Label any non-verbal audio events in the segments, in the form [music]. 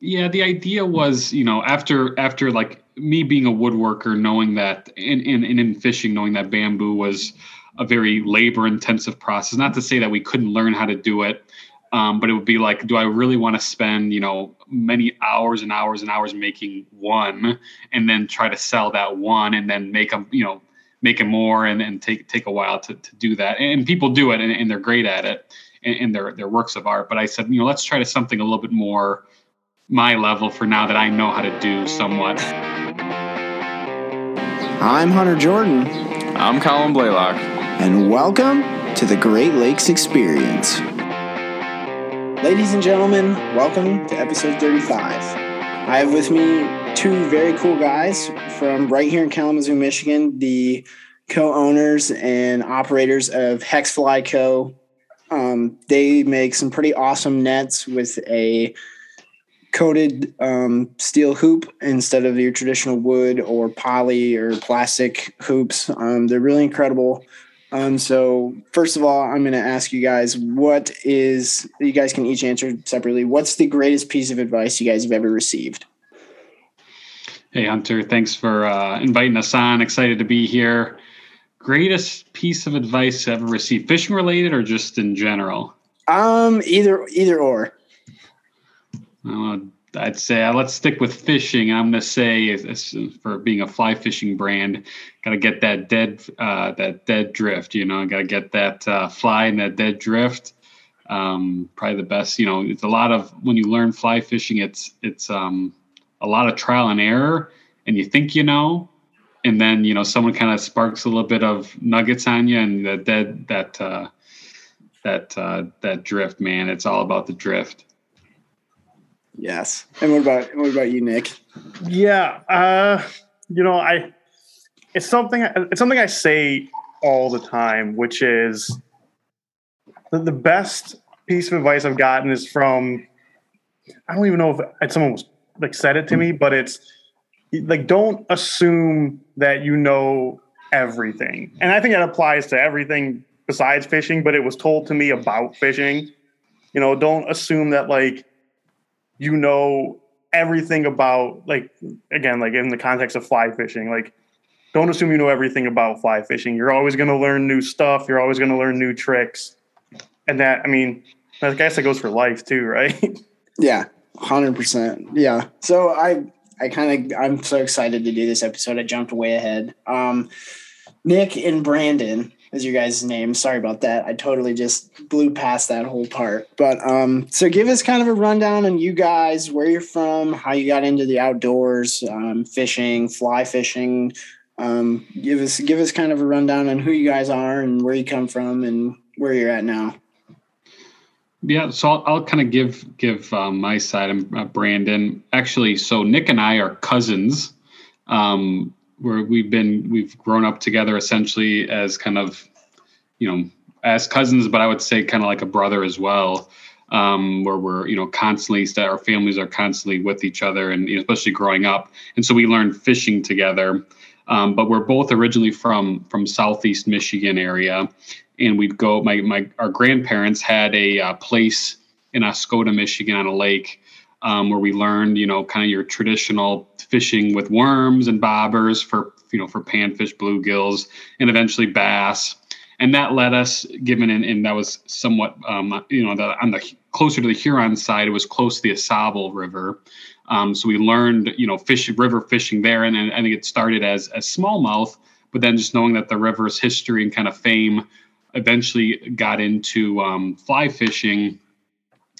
Yeah, the idea was, you know, after after like me being a woodworker, knowing that and in in, in fishing, knowing that bamboo was a very labor intensive process. Not to say that we couldn't learn how to do it, um, but it would be like, do I really want to spend, you know, many hours and hours and hours making one, and then try to sell that one, and then make them, you know, make it more, and then take take a while to, to do that. And people do it, and, and they're great at it, and, and they're they're works of art. But I said, you know, let's try to something a little bit more my level for now that I know how to do somewhat. I'm Hunter Jordan. I'm Colin Blaylock. And welcome to the Great Lakes Experience. Ladies and gentlemen, welcome to episode 35. I have with me two very cool guys from right here in Kalamazoo, Michigan, the co owners and operators of Hexfly Co. Um, they make some pretty awesome nets with a coated um, steel hoop instead of your traditional wood or poly or plastic hoops. Um, they're really incredible. Um, so first of all, I'm going to ask you guys, what is, you guys can each answer separately. What's the greatest piece of advice you guys have ever received? Hey, Hunter, thanks for uh, inviting us on. Excited to be here. Greatest piece of advice ever received, fishing related or just in general? Um, either, either or. I'd say uh, let's stick with fishing. I'm going to say, for being a fly fishing brand, got to get that dead uh, that dead drift. You know, got to get that uh, fly and that dead drift. Um, probably the best. You know, it's a lot of when you learn fly fishing, it's it's um, a lot of trial and error, and you think you know, and then you know someone kind of sparks a little bit of nuggets on you, and that dead that uh, that uh, that drift, man. It's all about the drift. Yes. And what about what about you, Nick? Yeah. Uh, you know, I it's something it's something I say all the time, which is the, the best piece of advice I've gotten is from I don't even know if someone was like said it to me, but it's like don't assume that you know everything. And I think that applies to everything besides fishing, but it was told to me about fishing. You know, don't assume that like you know everything about like again like in the context of fly fishing like don't assume you know everything about fly fishing. You're always going to learn new stuff. You're always going to learn new tricks. And that i mean i guess that goes for life too [laughs] right? Yeah 100% yeah. So i i kind of i'm so excited to do this episode. I jumped way ahead. Um nick and branden as your guys' name. Sorry about that. I totally just blew past that whole part. But um, so give us kind of a rundown on you guys, where you're from, how you got into the outdoors, um, fishing, fly fishing. Um, give us give us kind of a rundown on who you guys are and where you come from and where you're at now. Yeah, so I'll, I'll kind of give give um, my side. I'm uh, Branden. Actually, so Nick and I are cousins. Um, where we've been we've grown up together essentially as kind of you know as cousins but i would say kind of like a brother as well um, where we're you know constantly our families are constantly with each other and you know, especially growing up. And so we learned fishing together um, but we're both originally from from southeast michigan area. And we'd go my my our grandparents had a uh, place in oscoda michigan on a lake um, where we learned, you know, kind of your traditional fishing with worms and bobbers for, you know, for panfish, bluegills, and eventually bass. And that led us, given, and, and that was somewhat, um, you know, the, on the closer to the Huron side, it was close to the AuSable River. Um, so we learned, you know, fish river fishing there, and, and I think it started as as smallmouth, but then just knowing that the river's history and kind of fame eventually got into um, fly fishing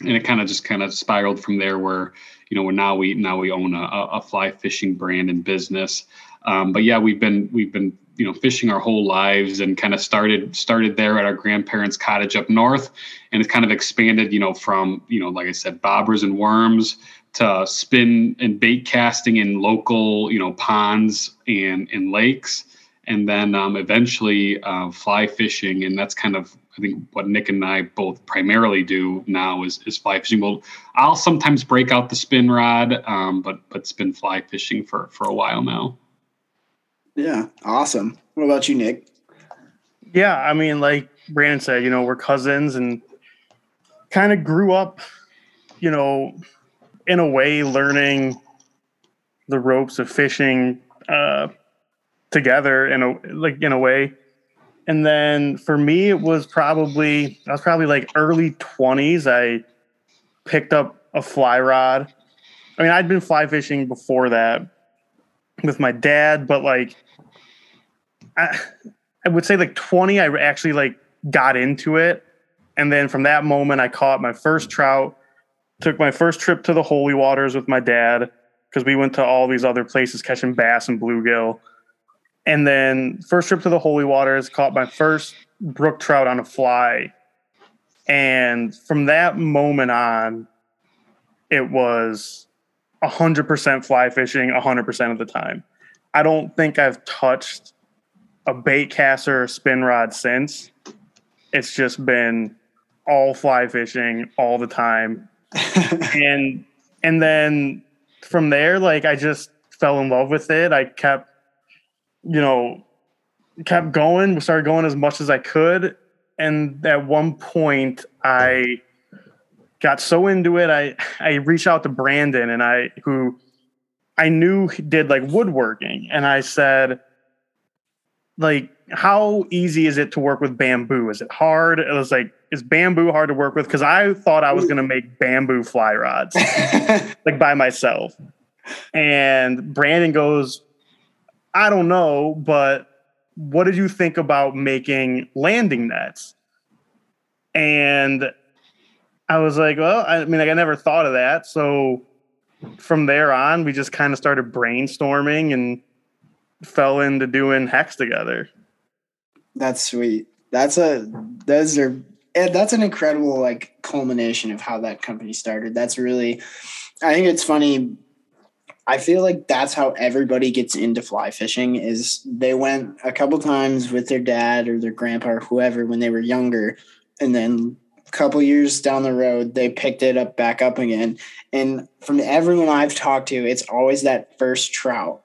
and it kind of just kind of spiraled from there where you know now we now we own a, a fly fishing brand and business. Um, but yeah we've been we've been you know fishing our whole lives and kind of started started there at our grandparents cottage up north. And it's kind of expanded you know from you know like i said bobbers and worms to spin and bait casting in local you know ponds and and lakes. And then um, eventually uh, fly fishing. And that's kind of I think what Nick and I both primarily do now is is fly fishing. Well, I'll sometimes break out the spin rod, um, but but it's been fly fishing for for a while now. Yeah, awesome. What about you, Nick? Yeah, I mean, like Branden said, you know, we're cousins and kind of grew up, you know, in a way learning the ropes of fishing uh, together in a like in a way. And then for me, it was probably I was probably like early twenties. I picked up a fly rod. I mean, I'd been fly fishing before that with my dad, but like I, I would say like 20, I actually like got into it. And then from that moment, I caught my first trout, took my first trip to the holy waters with my dad because we went to all these other places catching bass and bluegill. And then first trip to the holy waters, caught my first brook trout on a fly. And from that moment on, it was 100% fly fishing 100% of the time. I don't think I've touched a bait caster or spin rod since. It's just been all fly fishing all the time. [laughs] and and then from there like I just fell in love with it. I kept you know kept going, started going as much as I could and at one point I got so into it I I reached out to Branden and I who I knew did like woodworking and I said like how easy is it to work with bamboo? Is it hard? It was like, is bamboo hard to work with? Because I thought I was going to make bamboo fly rods [laughs] like by myself. And Branden goes, I don't know, but what did you think about making landing nets? And I was like, well, I mean, like, I never thought of that. So from there on, we just kind of started brainstorming and fell into doing hex together. That's sweet. That's a those are eh, that's an incredible like culmination of how that company started. That's really I think it's funny. I feel like that's how everybody gets into fly fishing is they went a couple times with their dad or their grandpa or whoever when they were younger and then a couple years down the road they picked it up back up again and from everyone I've talked to it's always that first trout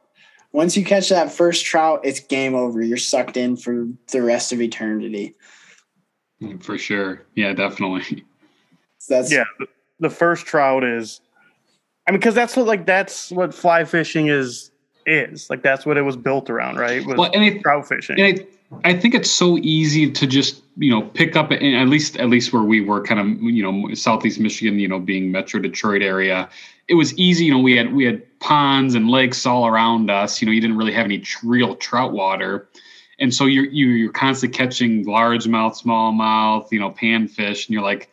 once you catch that first trout, it's game over. You're sucked in for the rest of eternity. For sure. Yeah, definitely. [laughs] that's yeah. The first trout is, I mean, because that's what like that's what fly fishing is is like that's what it was built around, right? Was well, and it, trout fishing. And I, I think it's so easy to just you know pick up at least at least where we were kind of you know southeast Michigan, you know, being Metro Detroit area it was easy. You know, we had we had ponds and lakes all around us. You know, you didn't really have any real trout water, and so you're you, are you are constantly catching largemouth, smallmouth, you know, panfish, and you're like,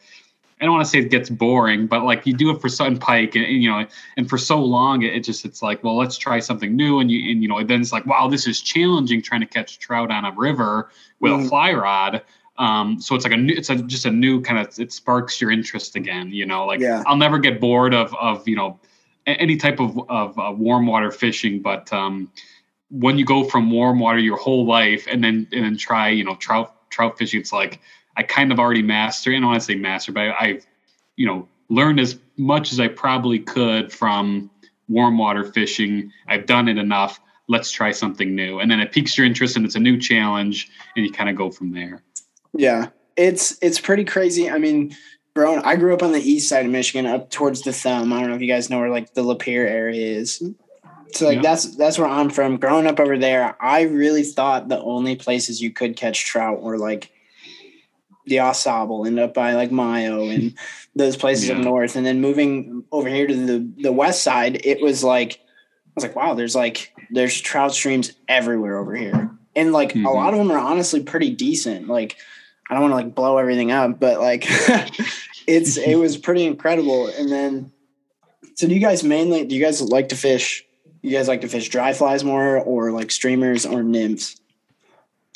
I don't want to say it gets boring, but like you do it for sun pike, and, and you know, and for so long, it, it, just it's like, well, let's try something new, and you and you know, then it's like, wow, this is challenging trying to catch trout on a river with mm. a fly rod. Um, so it's like a new, it's a, just a new kind of, it sparks your interest again, you know, like yeah. I'll never get bored of, of, you know, any type of, of uh, warm water fishing, but, um, when you go from warm water your whole life and then, and then try, you know, trout, trout fishing, it's like, I kind of already mastered, I don't want to say master, but I, I've, you know, learned as much as I probably could from warm water fishing. I've done it enough. Let's try something new. And then it piques your interest and it's a new challenge and you kind of go from there. Yeah, it's it's pretty crazy. I mean, growing, I grew up on the east side of Michigan, up towards the Thumb. I don't know if you guys know where like the Lapeer area is. So like yeah. that's that's where I'm from. Growing up over there, I really thought the only places you could catch trout were like the Ausable and up by like Mio and [laughs] those places yeah. up north. And then moving over here to the the west side, it was like I was like, wow, there's like there's trout streams everywhere over here. And like mm-hmm. a lot of them are honestly pretty decent. Like I don't want to like blow everything up, but like [laughs] it's it was pretty incredible. And then so do you guys mainly do you guys like to fish? You guys like to fish dry flies more or like streamers or nymphs?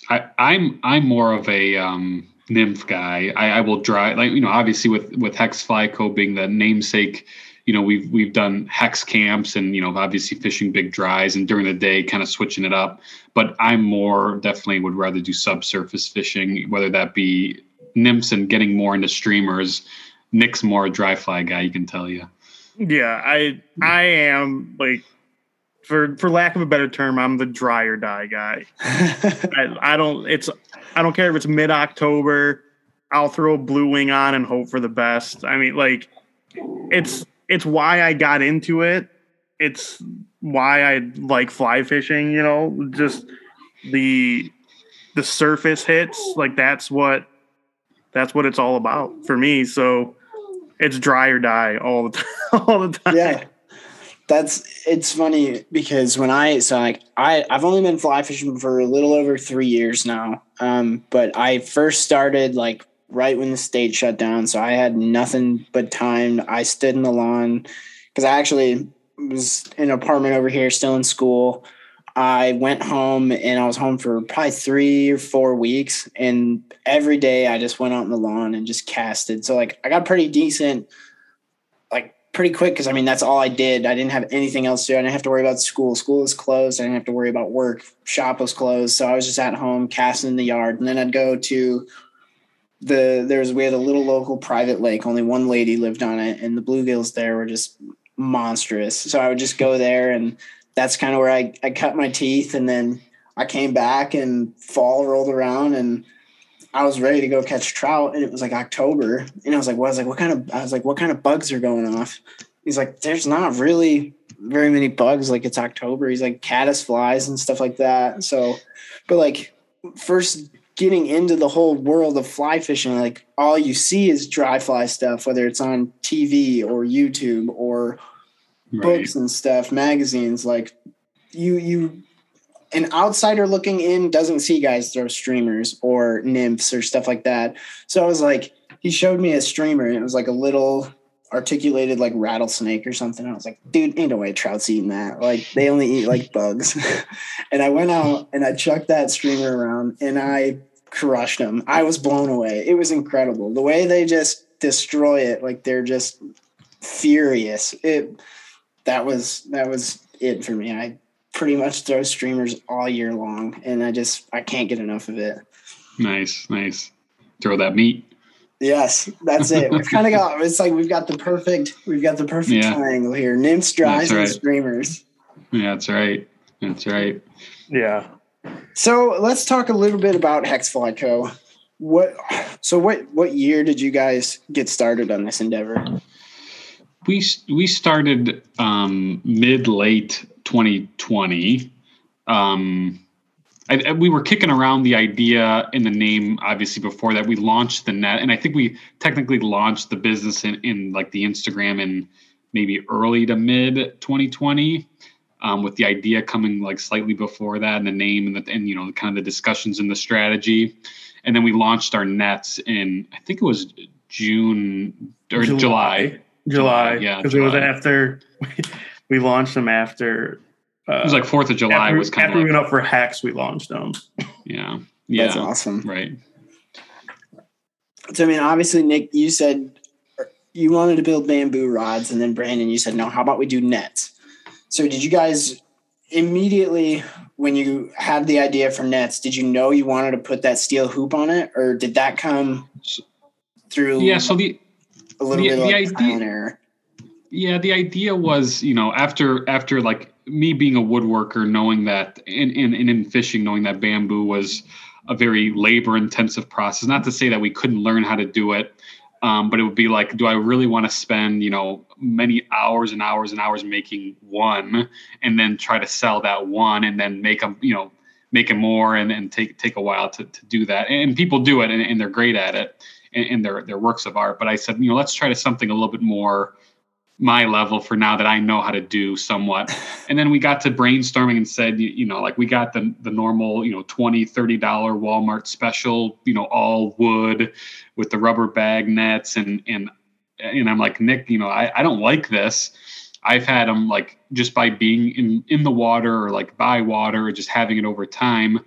I, I'm I'm more of a um, nymph guy. I, I will dry like you know obviously with with Hex Fly Co being the namesake you know we've we've done hex camps and you know obviously fishing big dries and during the day kind of switching it up. But i'm more definitely would rather do subsurface fishing whether that be nymphs and getting more into streamers. Nick's more a dry fly guy you can tell you yeah i i am like for for lack of a better term i'm the dry or die guy. [laughs] I, I don't it's i don't care if it's mid-october i'll throw a blue wing on and hope for the best i mean like it's it's why I got into it. It's why I like fly fishing, you know, just the the surface hits, like that's what that's what it's all about for me. So it's dry or die all the time [laughs] all the time. Yeah. That's it's funny because when I so like I I've only been fly fishing for a little over three years now. Um, but I first started like right when the state shut down, so I had nothing but time. I stood in the lawn because I actually was in an apartment over here, still in school. I went home and I was home for probably three or four weeks, and every day I just went out in the lawn and just casted. So like I got pretty decent pretty quick because I mean that's all I did. I didn't have anything else to do. I didn't have to worry about school. School was closed. I didn't have to worry about work. Shop was closed. So I was just at home casting in the yard. And then I'd go to the there's we had a little local private lake. Only one lady lived on it, and the bluegills there were just monstrous. So I would just go there and that's kind of where I, I cut my teeth and then I came back and fall rolled around and I was ready to go catch trout and it was like October. And I was like, what? I was like, what kind of, I was like, what kind of bugs are going off? He's like, there's not really very many bugs. Like it's October. He's like caddis flies and stuff like that. So, but like first getting into the whole world of fly fishing, like all you see is dry fly stuff, whether it's on TV or YouTube or right. books and stuff, magazines, like you, you an outsider looking in doesn't see guys throw streamers or nymphs or stuff like that. So I was like, he showed me a streamer and it was like a little articulated like rattlesnake or something. I was like, dude, ain't no way trout's eating that. Like they only eat like bugs. [laughs] and I went out and I chucked that streamer around and I crushed them. I was blown away. It was incredible. The way they just destroy it, like they're just furious. It that was that was it for me. I pretty much throw streamers all year long, and I just I can't get enough of it. Nice, nice. Throw that meat. Yes, that's it. We've kind of got [laughs] it's like we've got the perfect we've got the perfect yeah. triangle here: nymphs, dries, right. and streamers. Yeah, that's right. That's right. Yeah. So let's talk a little bit about Hexfly Co. What? So what? What year did you guys get started on this endeavor? We we started um, mid late 2020. Um, I, I, we were kicking around the idea in the name, obviously, before that. We launched the net, and I think we technically launched the business in, in like the Instagram in maybe early to mid 2020. Um, with the idea coming like slightly before that, and the name, and the and you know kind of the discussions and the strategy, and then we launched our nets in I think it was June or July. July, July yeah, because it was after [laughs] we launched them after. Uh, it was like Fourth of July after, was kind after of we went up for hex. We launched them. Yeah, [laughs] yeah, that's awesome. Right. So I mean, obviously, Nick, you said you wanted to build bamboo rods, and then Branden, you said no. How about we do nets? So did you guys immediately when you had the idea for nets? Did you know you wanted to put that steel hoop on it, or did that come through? Yeah. So the a little the, bit the like idea, yeah, the idea was, you know, after after like me being a woodworker, knowing that in in, in fishing, knowing that bamboo was a very labor intensive process. Not to say that we couldn't learn how to do it, um, but it would be like, do I really want to spend, you know, many hours and hours and hours making one, and then try to sell that one, and then make them, you know, make it more, and, and take take a while to, to do that. And people do it, and, and they're great at it, and, and they're they're works of art. But I said, you know, let's try to something a little bit more my level for now that I know how to do somewhat. [laughs] And then we got to brainstorming and said, you, you know, like we got the the normal, you know, 20 $30 Walmart special, you know, all wood with the rubber bag nets and and and I'm like, Nick, you know, I, I don't like this. I've had them like just by being in in the water or like by water or just having it over time,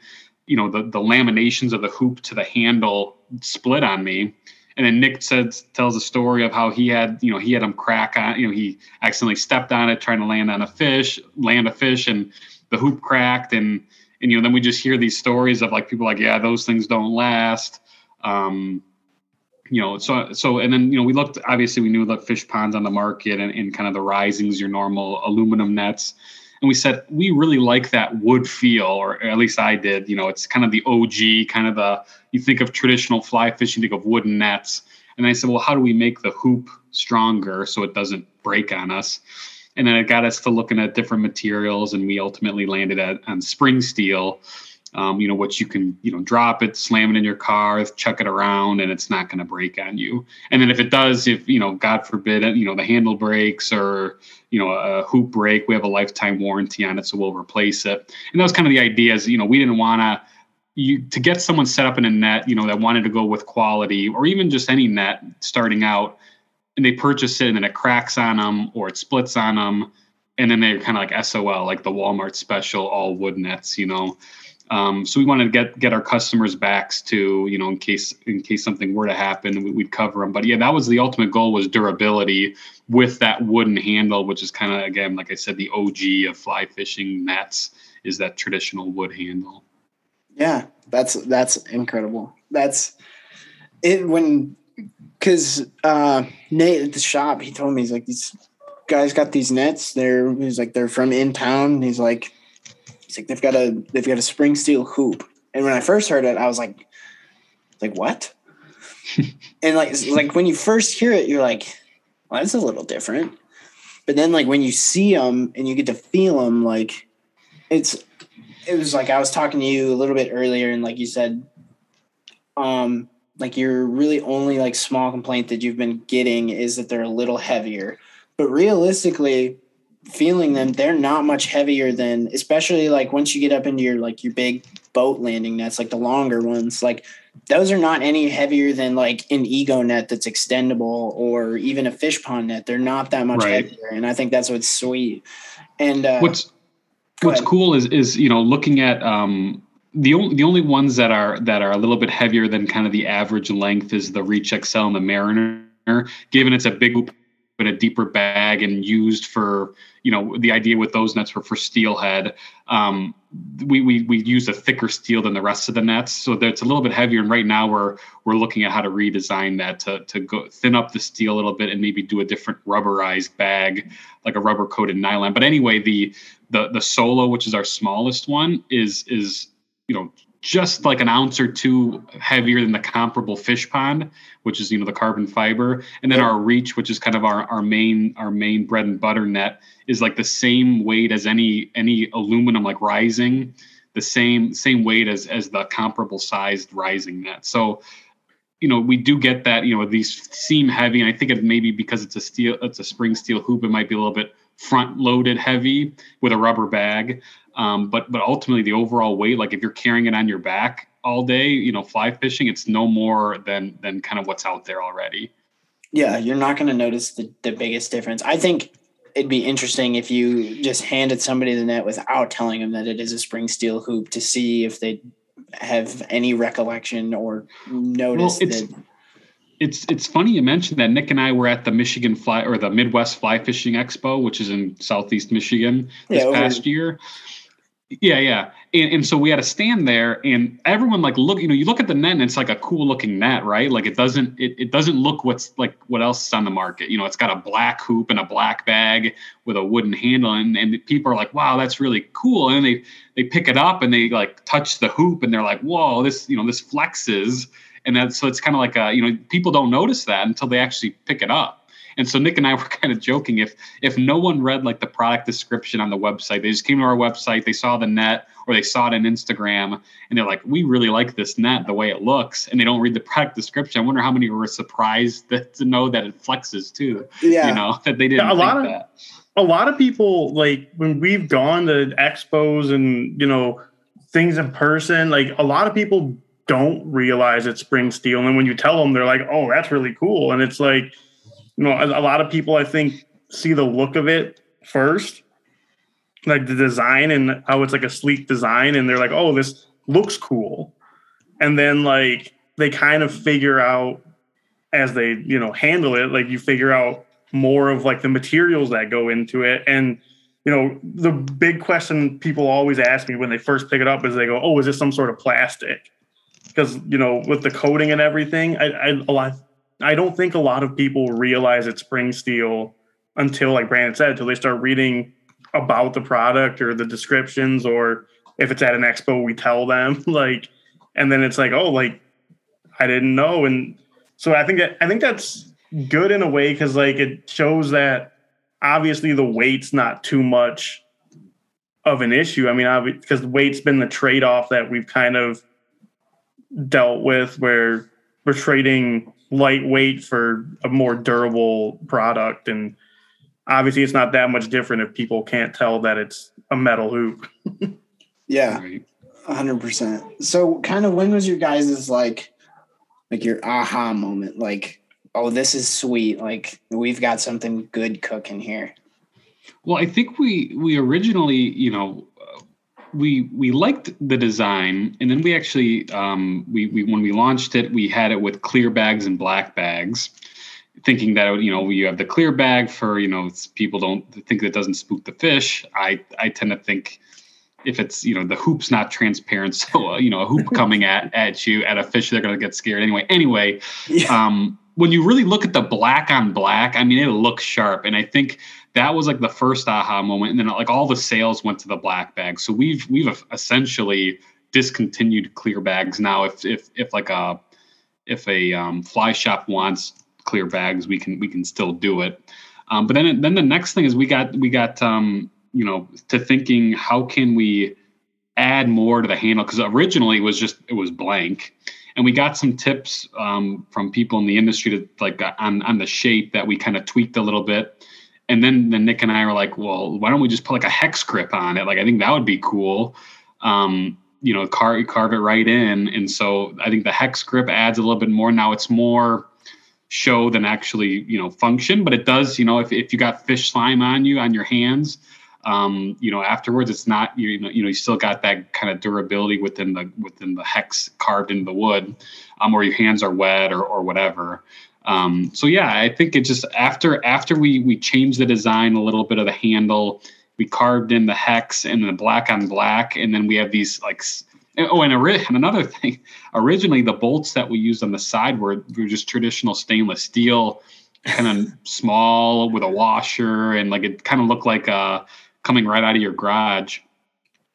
you know, the the laminations of the hoop to the handle split on me and then Nick says tells a story of how he had, you know, he had him crack on, you know, he accidentally stepped on it trying to land on a fish, land a fish, and the hoop cracked, and and you know, then we just hear these stories of like people like, yeah, those things don't last. Um, you know, so so and then you know, we looked obviously we knew the fish ponds on the market and, and kind of the risings, your normal aluminum nets. And we said we really like that wood feel, or at least I did. You know, it's kind of the OG, kind of the you think of traditional fly fishing, you think of wooden nets. And I said, well, how do we make the hoop stronger so it doesn't break on us? And then it got us to looking at different materials, and we ultimately landed at on spring steel. Um, you know, what you can, you know, drop it, slam it in your car, chuck it around, and it's not going to break on you. And then if it does, if, you know, God forbid, you know, the handle breaks or, you know, a hoop break, we have a lifetime warranty on it, so we'll replace it. And that was kind of the idea is, you know, we didn't want to, you to get someone set up in a net, you know, that wanted to go with quality or even just any net starting out, and they purchase it and then it cracks on them or it splits on them, and then they're kind of like SOL, like the Walmart special all wood nets, you know. Um, so we wanted to get get our customers backs to you know in case in case something were to happen we'd cover them. But yeah, that was the ultimate goal was durability with that wooden handle, which is kind of again like I said the OG of fly fishing nets is that traditional wood handle. Yeah, that's that's incredible. That's it when because uh, Nate at the shop he told me he's like these guys got these nets. They're he's like they're from in town. He's like like they've got a they've got a spring steel hoop. And when I first heard it, I was like, like what? [laughs] and like like when you first hear it, you're like, well, that's a little different. But then like when you see them and you get to feel them, like it's it was like I was talking to you a little bit earlier, and like you said, um, like your really only like small complaint that you've been getting is that they're a little heavier. But realistically, feeling them, they're not much heavier than, especially like once you get up into your like your big boat landing nets, like the longer ones, like those are not any heavier than like an ego net that's extendable or even a fish pond net. They're not that much Right. heavier, and I think that's what's sweet. And uh, What's what's cool is is you know looking at um, the only the only ones that are that are a little bit heavier than kind of the average length is the Reach XL and the Mariner. Given it's a big hoop but a deeper bag and used for you know the idea with those nets were for steelhead. Um, we we we use a thicker steel than the rest of the nets, so that it's a little bit heavier. And right now we're we're looking at how to redesign that to to go thin up the steel a little bit and maybe do a different rubberized bag, like a rubber coated nylon. But anyway, the the the solo, which is our smallest one, is is you know just like an ounce or two heavier than the comparable fish pond, which is you know the carbon fiber, and then Yeah. our reach, which is kind of our our main our main bread and butter net, is like the same weight as any any aluminum like rising, the same same weight as as the comparable sized rising net. So you know we do get that you know these seem heavy and i think it maybe because it's a steel it's a spring steel hoop it might be a little bit front loaded heavy with a rubber bag um, but but ultimately the overall weight like if you're carrying it on your back all day you know fly fishing it's no more than than kind of what's out there already Yeah, you're not going to notice the, the biggest difference. I think it'd be interesting if you just handed somebody the net without telling them that it is a spring steel hoop to see if they have any recollection or notice it's- that. it's it's funny you mentioned that nick and i were at the michigan fly or the midwest fly fishing expo which is in southeast michigan this Yeah, past year yeah yeah. And, and so we had a stand there and everyone like look you know you look at the net and it's like a cool looking net right? Like it doesn't it, it doesn't look what's like what else is on the market. You know it's got a black hoop and a black bag with a wooden handle and, and people are like wow that's really cool. And they they pick it up and they like touch the hoop and they're like whoa this you know this flexes. And that so it's kind of like a you know people don't notice that until they actually pick it up and so nick and i [laughs] were kind of joking. If if no one read like the product description on the website they just came to our website they saw the net or they saw it on instagram and they're like we really like this net the way it looks and they don't read the [laughs] product description. I wonder how many were surprised that, [laughs] to know that it flexes too Yeah. you know that they didn't Yeah, a think lot of- that. a lot of people like when we've gone to expos and you know things in person like a lot of people don't realize it's spring steel. And when you tell them they're like oh that's really cool. And it's like you know a, a lot of people i think see the look of it first. Like the design and how it's like a sleek design and they're like oh this looks cool. And then like they kind of figure out as they you know handle it like you figure out more of like the materials that go into it. And you know the big question people always ask me when they first pick it up is they go oh is this some sort of plastic? Because you know with the coating and everything I, I a lot i don't think a lot of people realize it's spring steel until like branden said until they start reading about the product or the descriptions or if it's at an expo we tell them [laughs] like and then it's like oh like i didn't know and So I think that I think that's good in a way because like it shows that obviously the weight's not too much of an issue. I mean, because weight's been the trade off that we've kind of dealt with, where we're trading lightweight for a more durable product, and obviously it's not that much different if people can't tell that it's a metal hoop. [laughs] yeah, hundred percent. So, kind of, when was your guys's like, like your aha moment? Like, oh, this is sweet. Like, we've got something good cooking here. Well, I think we we originally, you know, we we liked the design, and then we actually um, we we when we launched it, we had it with clear bags and black bags, thinking that you know you have the clear bag for you know people don't think that doesn't spook the fish. I I tend to think if it's you know the hoop's not transparent, [laughs] so uh, you know a hoop coming at at you at a fish, they're gonna get scared anyway. Anyway, yeah. um, when you really look at the black on black, I mean it looks sharp, and I think that was like the first aha moment and then like all the sales went to the black bag. So we've we've essentially discontinued clear bags now. If if if like a if a um, fly shop wants clear bags we can we can still do it. Um, but then then the next thing is we got we got um, you know to thinking how can we add more to the handle? Because originally it was just it was blank. And we got some tips um, from people in the industry to like on on the shape that we kind of tweaked a little bit and then then Nick and I were like, well, why don't we just put like a hex grip on it? Like I think that would be cool. Um, you know, carve carve it right in. And so I think the hex grip adds a little bit more. Now it's more show than actually, you know, function, but it does, you know, if, if you got fish slime on you on your hands, um, you know, afterwards it's not you know, you know, you still got that kind of durability within the within the hex carved into the wood, um, or your hands are wet or or whatever. Um, so yeah, I think it just after after we we changed the design a little bit of the handle, we carved in the hex and the black on black, and then we have these like oh, and, and another [laughs] thing, originally the bolts that we used on the side were were just traditional stainless steel, kind of [laughs] small with a washer, and like it kind of looked like uh coming right out of your garage.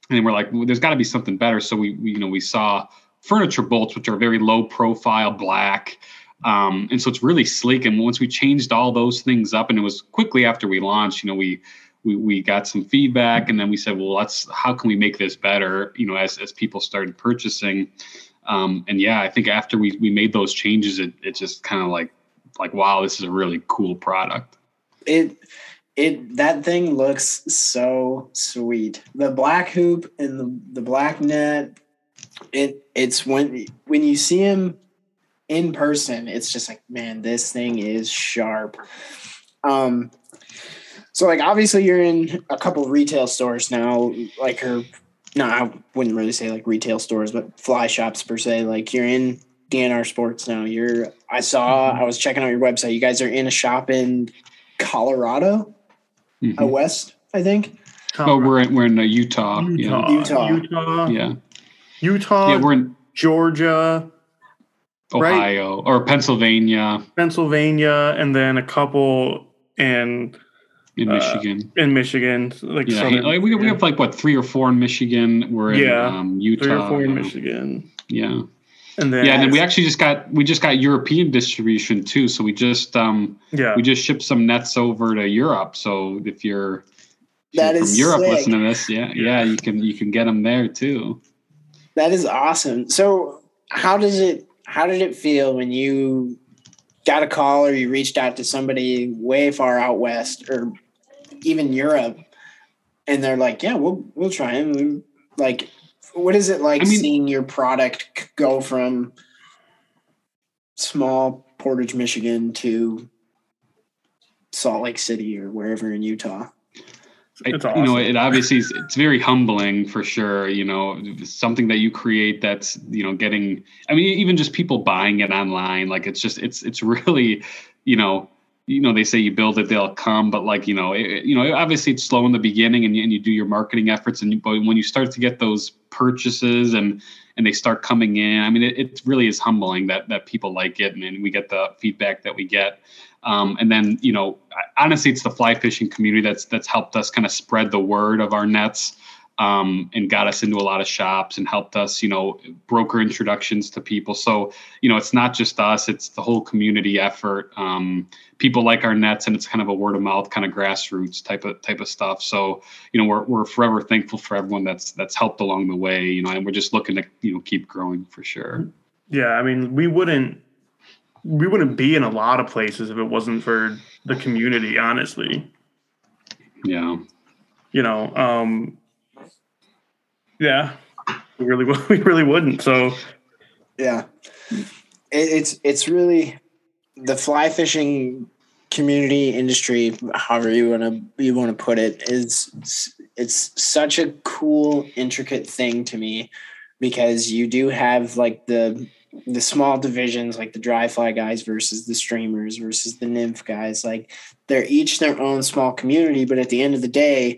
And we're like, well, there's got to be something better. So we, we you know we saw furniture bolts, which are very low profile, black um, and so it's really sleek. And once we changed all those things up, and it was quickly after we launched, you know, we we, we got some feedback, and then we said, well, let's how can we make this better? You know, as as people started purchasing. Um, and yeah, I think after we we made those changes, it it just kind of like like wow, this is a really cool product. It it that thing looks so sweet. The black hoop and the the black net. It it's when when you see him in person, it's just like, man, this thing is sharp. Um, so like obviously you're in a couple retail stores now, like her no, I wouldn't really say like retail stores, but fly shops per se. Like you're in D&R Sports now. You're I saw mm-hmm. I was checking out your website. You guys are in a shop in Colorado, mm-hmm. uh, West, I think. Oh, we're in we're in uh, Utah. Utah. Yeah. Utah. Utah. Yeah. Utah. Yeah, we're in Georgia. Ohio right? or Pennsylvania, Pennsylvania, and then a couple in in uh, Michigan. In Michigan, like yeah, like we, we have like what three or four in Michigan. We're yeah, in um, Utah. Three or four in Michigan. Yeah. And then yeah, and then we actually just got we just got European distribution too. So we just um yeah we just shipped some nets over to Europe. So if you're, if that you're from Europe sick. listening to this, yeah, yeah, you can you can get them there too. That is awesome. So how does it how did it feel when you got a call or you reached out to somebody way far out west or even Europe and they're like, "Yeah, we'll we'll try him." Like what is it like I mean, seeing your product go from small Portage, Michigan to Salt Lake City or wherever in Utah? Awesome. You know, it obviously is, it's very [laughs] humbling for sure. You know, something that you create that's you know getting. I mean, even just people buying it online, like it's just it's it's [laughs] really, you know, you know they say you build it they'll come but like you know it, you know obviously it's slow in the beginning and you, and you do your marketing efforts and you, but when you start to get those purchases and and they start coming in i mean it, it really is humbling that that people like it and, and we get the feedback that we get um, and then, you know, honestly, it's the fly fishing community that's that's helped us kind of spread the word of our nets. um, and got us into a lot of shops and helped us, you know, broker introductions to people. So, you know, it's not just us; it's the whole community effort. Um, people like our nets, and it's kind of a word of mouth, kind of grassroots type of type of stuff. So, you know, we're we're forever thankful for everyone that's that's helped along the way. You know, and we're just looking to you know keep growing for sure. Yeah, I mean, we wouldn't we wouldn't be in a lot of places if it wasn't for the community. Honestly, Yeah. you know, um, yeah, we really [laughs] would- we really wouldn't. So Yeah, it, it's it's really the fly fishing community industry, however you want to you want to put it, is it's such a cool, intricate thing to me because you do have like the the small divisions like the dry fly guys versus the streamers versus the nymph guys like they're each their own small community but at the end of the day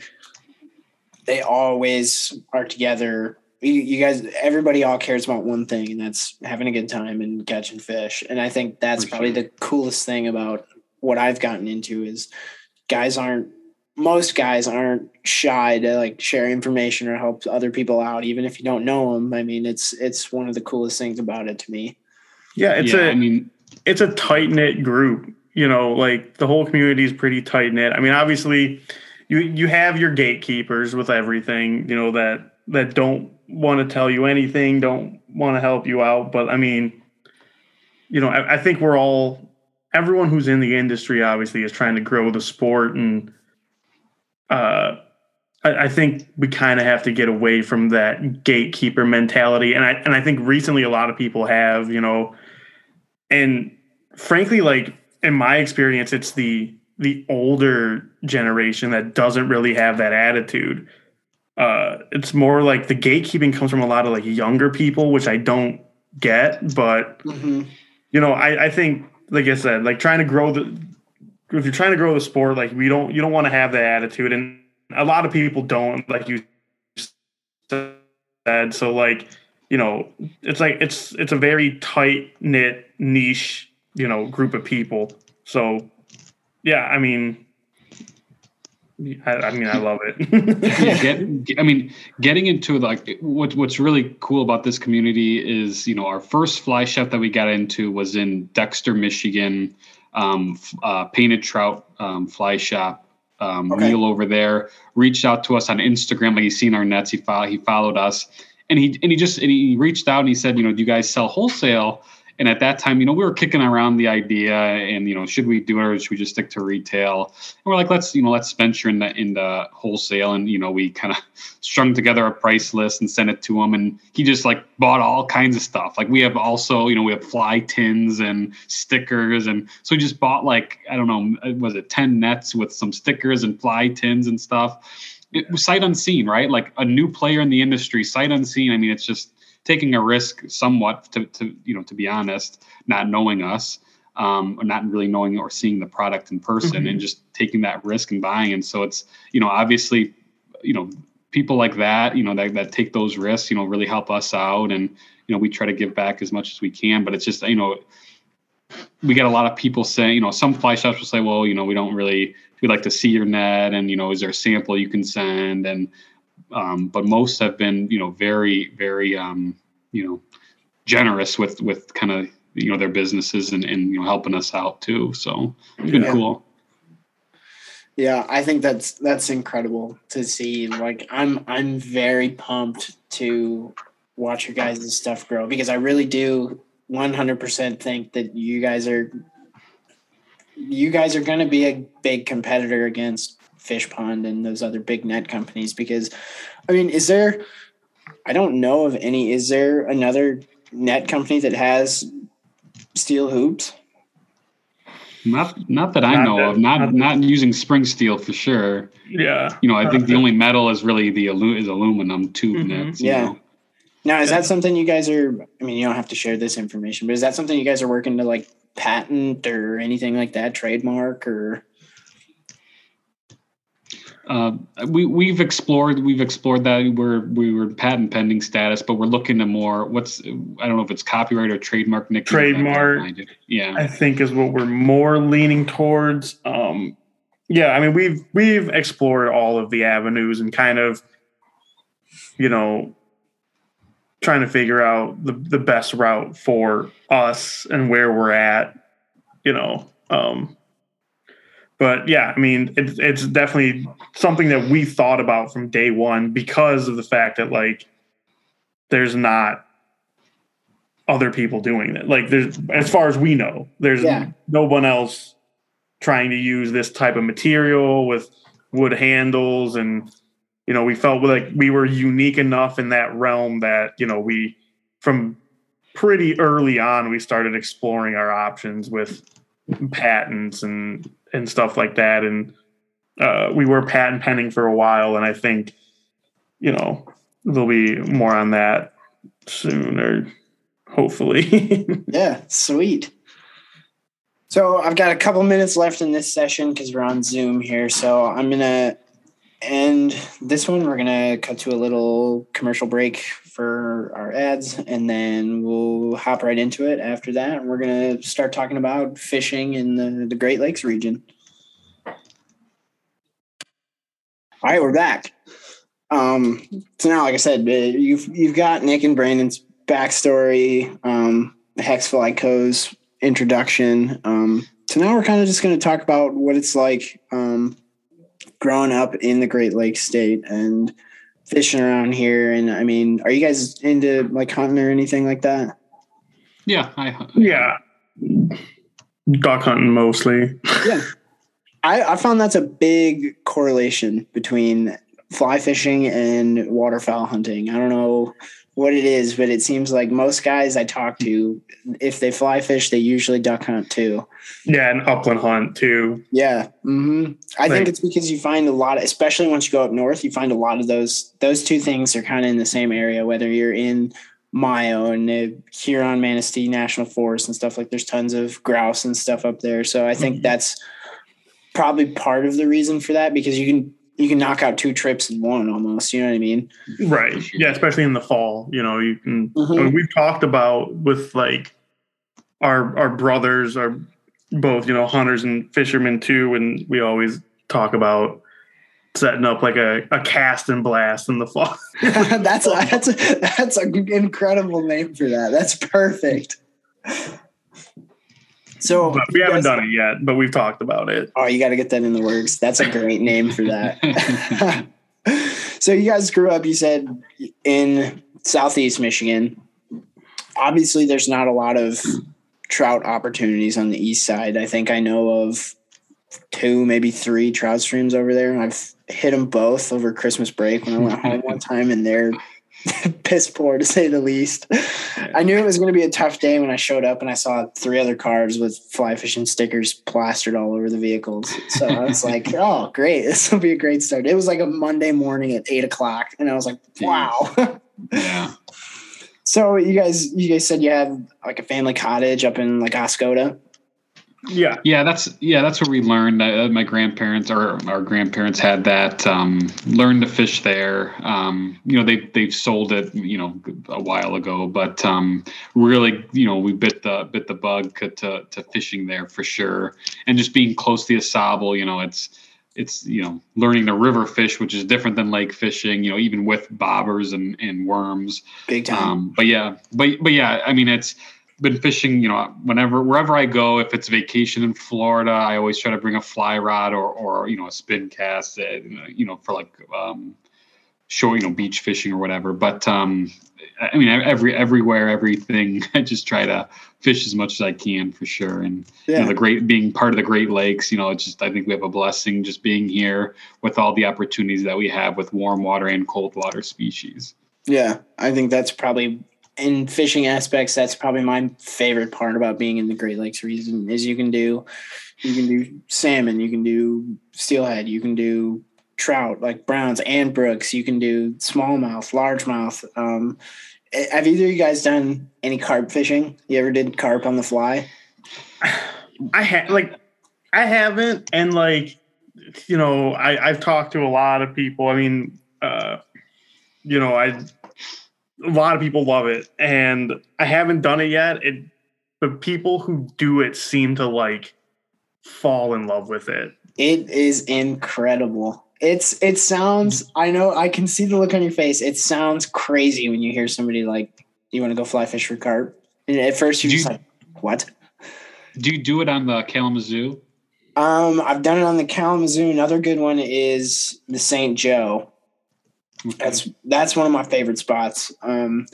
they always are together you, you guys everybody all cares about one thing and that's having a good time and catching fish and i think that's For probably sure. the coolest thing about what i've gotten into is guys aren't most guys aren't shy to like share information or help other people out even if you don't know them i mean it's it's one of the coolest things about it to me yeah, it's yeah, a I mean, it's a tight knit group. You know, like the whole community is pretty tight knit. I mean, obviously, you you have your gatekeepers with everything. You know that that don't want to tell you anything, don't want to help you out. But I mean, you know, I, I think we're all everyone who's in the industry obviously is trying to grow the sport, and uh, I, I think we kind of have to get away from that gatekeeper mentality. And I and I think recently a lot of people have. You know and frankly like in my experience it's the the older generation that doesn't really have that attitude uh it's more like the gatekeeping comes from a lot of like younger people which i don't get but you know i i think like i said like trying to grow the if you're trying to grow the sport like we don't you don't want to have that attitude and a lot of people don't like you said so like you know it's like it's it's a very tight knit niche you know group of people. So yeah i mean i, I mean i love it. [laughs] Yeah, get, [laughs] I mean, getting into like what what's really cool about this community is, you know, our first fly shop that we got into was in Dexter, Michigan, um, uh, painted trout um, fly shop. Um, Okay. Neil over there reached out to us on Instagram. Like he's seen our nets, he he followed us, and he and he just and he reached out and he said, you know, do you guys sell wholesale? And at that time, you know, we were kicking around the idea, and you know, should we do it or should we just stick to retail? And we're like, let's you know, let's venture in the in the wholesale, and you know, we kind of [laughs] strung together a price list and sent it to him, and he just like bought all kinds of stuff. Like we have also, you know, we have fly tins and stickers, and so he just bought like I don't know, uh, was it ten nets with some stickers and fly tins and stuff. It was sight unseen, right? Like a new player in the industry, sight unseen. I mean, it's just taking a risk somewhat to, to you know to be honest not knowing us um, or not really knowing or seeing the product in person Mhm. and just taking that risk and buying and so it's you know obviously you know people like that you know that, that take those risks you know really help us out and you know we try to give back as much as we can but it's just you know we get a lot of people saying you know some fly shops will say well you know we don't really we'd like to see your net and you know is there a sample you can send and um, but most have been you know very very um, you know generous with with kind of you know their businesses and, and you know helping us out too so it's been Yeah. cool Yeah, I think that's that's incredible to see. Like I'm I'm very pumped to watch your guys' stuff grow because I really do 100% think that you guys are you guys are going to be a big competitor against Fish Pond and those other big net companies because I mean, is there I don't know of any is there another net company that has steel hoops? not not that i Not know that- of not not not using spring steel for sure yeah you know i think the only metal is really the alu- is aluminum tube Mhm. nets Yeah. know. Now, is Yeah. that something you guys are? I mean, you don't have to share this information, but is that something you guys are working to like patent or anything like that, trademark or? Uh, we we've explored we've explored that we're we were patent pending status, but we're looking to more. What's I don't know if it's copyright or trademark. Nick, you know that better Trademark. than I do. Yeah, I think is what we're more leaning towards. Um, yeah, I mean we've we've explored all of the avenues and kind of you know, trying to figure out the, the best route for us and where we're at, you know. Um, but yeah, I mean, it's it's definitely something that we thought about from day one because of the fact that like there's not other people doing it. Like there's as far as we know, there's Yeah. no one else trying to use this type of material with wood handles and you know, we felt like we were unique enough in that realm that, you know, we from pretty early on we started exploring our options with patents and and stuff like that and uh, we were patent pending for a while and i think you know there'll be more on that soon or hopefully [laughs] Yeah, sweet. So I've got a couple minutes left in this session because we're on Zoom here. So I'm gonna end this one. We're gonna cut to a little commercial break for our ads, and then we'll hop right into it after that. We're gonna start talking about fishing in the, the Great Lakes region. All right, we're back. Um, so now, like I said, uh, you've you've got Nick and Branden's backstory, um, HexFlyCo's introduction. Um, so now we're kind of just going to talk about what it's like um, growing up in the Great Lakes state and fishing around here. And I mean, are you guys into like hunting or anything like that? Yeah, I yeah duck hunting mostly yeah. I, I found that's a big correlation between fly fishing and waterfowl hunting. I don't know what it is, but it seems like most guys I talk to, if they fly fish, they usually duck hunt too. yeah and upland hunt too Yeah. hmm I Like- think it's because you find a lot, of, especially once you go up north, you find a lot of those. Those two things are kind of in the same area. Whether you're in Mio and uh, Huron, Manistee National Forest and stuff like, there's tons of grouse and stuff up there. So I think Mhm. that's probably part of the reason for that because you can you can knock out two trips in one almost. You know what I mean? right yeah especially in the fall you know you can I Mhm. mean, we've talked about with like our our brothers are both you know hunters and fishermen too and we always talk about setting up like a, a cast and blast in the fall [laughs] [laughs] that's a, that's a, that's an incredible name for that. That's perfect. So but we haven't done it yet but we've talked about it Oh, you got to get that in the works. That's a great name for that. [laughs] so you guys grew up, you said, in Southeast Michigan. Obviously, there's not a lot of trout opportunities on the east side. I think I know of two, maybe three trout streams over there, and I've hit them both over Christmas break when I went home one time, and they're [laughs] piss poor to say the least. I knew it was going to be a tough day when I showed up and I saw three other cars with fly fishing stickers plastered all over the vehicles. So I was [laughs] like, oh, great. This will be a great start. It was like a Monday morning at eight o'clock. And I was like, wow. yeah. [laughs] so you guys, you guys said you had like a family cottage up in like Oscoda. Yeah Yeah, that's yeah, that's what we learned. Uh, my grandparents or our grandparents had that. Um, learned to fish there. Um, you know, they they've sold it. You know, a while ago, but um, really, you know, we bit the bit the bug to to fishing there for sure. And just being close to the Au Sable, you know, it's it's you know learning to river fish, which is different than lake fishing. You know, even with bobbers and and worms. Big time. Um, but yeah, but but yeah, I mean, it's been fishing. You know, whenever wherever I go, if it's vacation in Florida, I always try to bring a fly rod or or you know a spin cast. uh, You know, for like um, short, you know, beach fishing or whatever. But um, I mean, every everywhere, everything. [laughs] I just try to fish as much as I can for sure. And you know, the great being part of the Great Lakes, you know, it's just I think we have a blessing just being here with all the opportunities that we have with warm water and cold water species. Yeah, I think that's probably in fishing aspects. That's probably my favorite part about being in the Great Lakes region is you can do, you can do salmon, you can do steelhead, you can do trout like browns and brooks, you can do smallmouth, largemouth. Um, eh, have either of you guys done any carp fishing? You ever did carp on the fly? I had like I haven't, and like you know, I I've talked to a lot of people. I mean, uh, you know, I a lot of people love it, and I haven't done it yet. It, but people who do it seem to like fall in love with it. It is incredible. It's it sounds. I know. I can see the look on your face. It sounds crazy when you hear somebody like, "You want to go fly fish for carp?" And at first you're Do just you- like, "What?" Do you do it on the Kalamazoo? Um, I've done it on the Kalamazoo. Another good one is the St. Joe. Okay. That's that's one of my favorite spots. Um,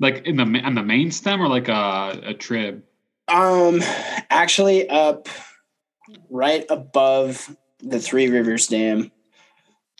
like in the on the main stem or like a, a trib. um, actually, up right above the Three Rivers Dam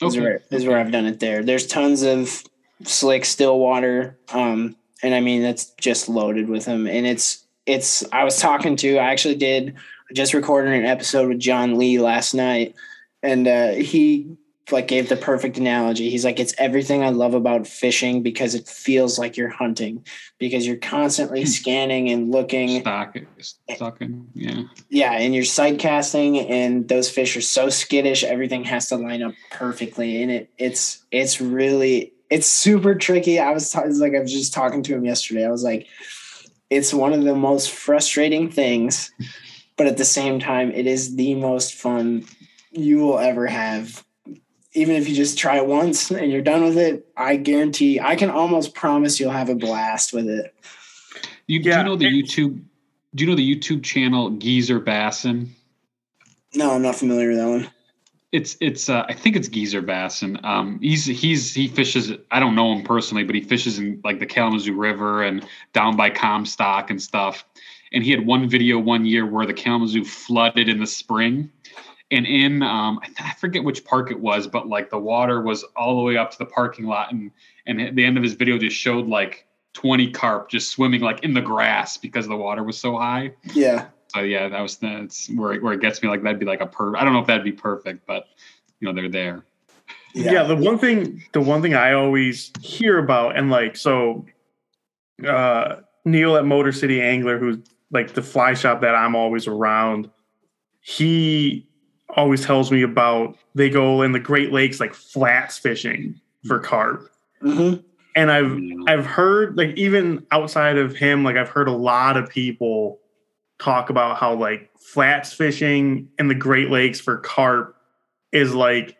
is, Okay. where, is where I've done it. There, there's tons of slick, still water. Um, and I mean that's just loaded with them. And it's it's. I was talking to. I actually did. I just recorded an episode with John Lee last night, and uh, he like gave the perfect analogy. He's like, it's everything I love about fishing because it feels like you're hunting because you're constantly hmm. scanning and looking. Stock stocking. Yeah. Yeah, and you're sight casting, and those fish are so skittish. Everything has to line up perfectly, and it it's it's really it's super tricky. I was it's like I was just talking to him yesterday. I was like, it's one of the most frustrating things, but at the same time, it is the most fun you will ever have. Even if you just try it once and you're done with it, I guarantee I can almost promise you'll have a blast with it. You do you know the YouTube? Do you know the YouTube channel Geezer Bassin? No, I'm not familiar with that one. It's it's uh, I think it's Geezer Bassin. Um, he's he's he fishes. I don't know him personally, but he fishes in like the Kalamazoo River and down by Comstock and stuff. And he had one video one year where the Kalamazoo flooded in the spring, and in um, I, th- I forget which park it was, but like the water was all the way up to the parking lot, and and at the end of his video just showed like 20 carp just swimming like in the grass because the water was so high. Yeah. So yeah, that was that's where it, where it gets me. Like that'd be like a per. I don't know if that'd be perfect, but you know they're there. yeah. the one thing the one thing i always hear about and like so uh neil at motor city angler who's like the fly shop that i'm always around he always tells me about they go in the great lakes like flats fishing for carp. Hmm and i've I've heard like even outside of him, like I've heard a lot of people talk about how like flats fishing in the Great Lakes for carp is like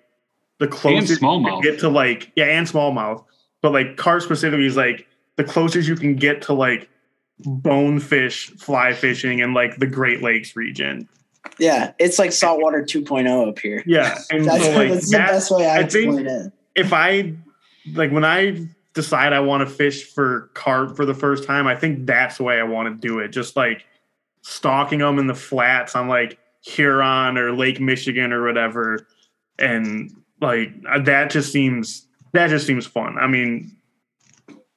the closest you can get to like yeah, and smallmouth. But like carp specifically is like the closest you can get to like bonefish fly fishing in like the Great Lakes region. Yeah, it's like saltwater 2.0 up here. Yeah. And That's, so like that's the best way I, I think- explain it. if I like when I decide I want to fish for carp for the first time, I think that's the way I want to do it. Just like stalking them in the flats on like Huron or Lake Michigan or whatever, and like uh, that just seems that just seems fun. I mean,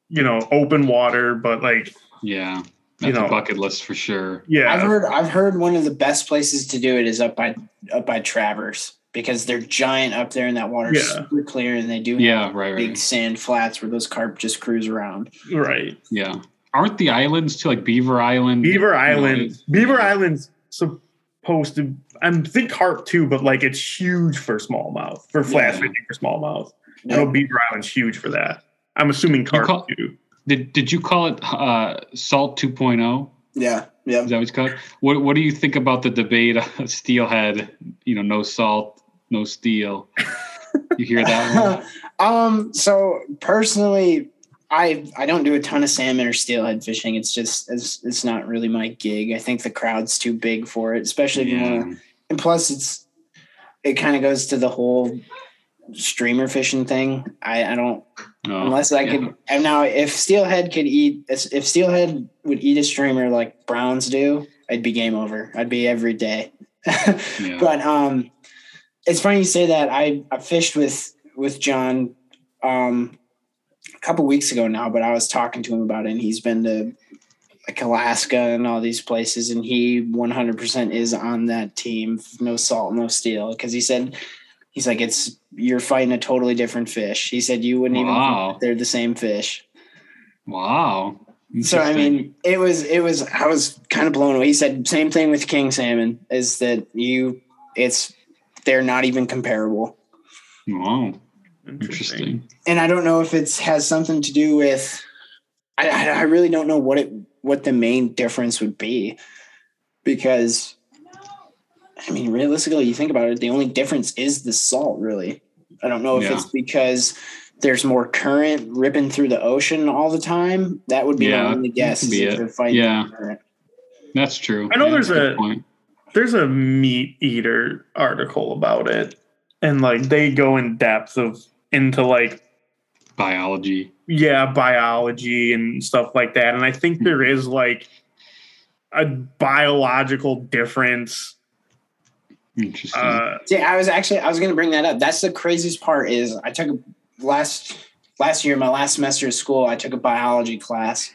you know, open water, but like Yeah, You that's know. a bucket list for sure. yeah, I've heard I've heard one of the best places to do it is up by up by Traverse because they're giant up there and that water's Yeah. super clear and they do Yeah, have right, big right. sand flats where those carp just cruise around. right. Yeah, aren't the islands too like Beaver Island? Beaver you know, Island. it- Beaver Island's supposed to. I think carp too, but like it's huge for smallmouth for flat Yeah. fishing for smallmouth. I know Beaver Island's huge for that. I'm assuming carp call- too. Did Did you call it uh, Salt 2.0? Yeah, yeah. Is that what it's called? What What do you think about the debate of steelhead? You know, no salt, no steel. You hear that one? [laughs] um. So personally, I I don't do a ton of salmon or steelhead fishing. It's just it's it's not really my gig. I think the crowd's too big for it, especially if you want to and plus it's it kind of goes to the whole streamer fishing thing. I, I don't No. unless I yeah. could. And now, if steelhead could eat, if steelhead would eat a streamer like browns do, I'd be game over. I'd be every day. [laughs] Yeah. But um, it's funny you say that. I I fished with with John um a couple weeks ago now, but I was talking to him about it, and he's been to like Alaska and all these places, and he 100% is on that team. No salt, no steel, because he said he's like it's you're fighting a totally different fish. He said you wouldn't even Wow. think they're the same fish. Wow. So I mean, it was it was I was kind of blown away. He said same thing with king salmon is that you it's they're not even comparable. wow. Interesting. And I don't know if it has something to do with I, I I really don't know what it what the main difference would be because I mean realistically you think about it the only difference is the salt really. I don't know if Yeah. it's because there's more current ripping through the ocean all the time. That would be Yeah, my only guess. be if it. they're fighting Yeah. the. That's true. I know Yeah, there's good a- point. there's a MeatEater article about it and like they go in depth of into like biology. yeah biology and stuff like that and i think hmm. there is like a biological difference Interesting. uh See, I was actually I was going to bring that up. That's the craziest part is I took a last last year my last semester of school I took a biology class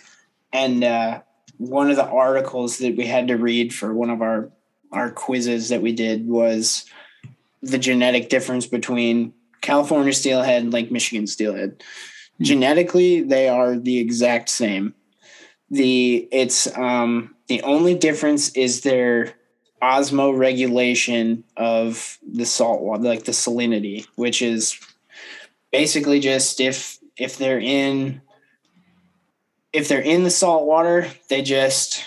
and uh, one of the articles that we had to read for one of our our quizzes that we did was the genetic difference between California steelhead and Lake Michigan steelhead. Genetically, they are the exact same. The it's um, the only difference is their osmoregulation of the salt water, like the salinity, which is basically just if if they're in if they're in the salt water, they just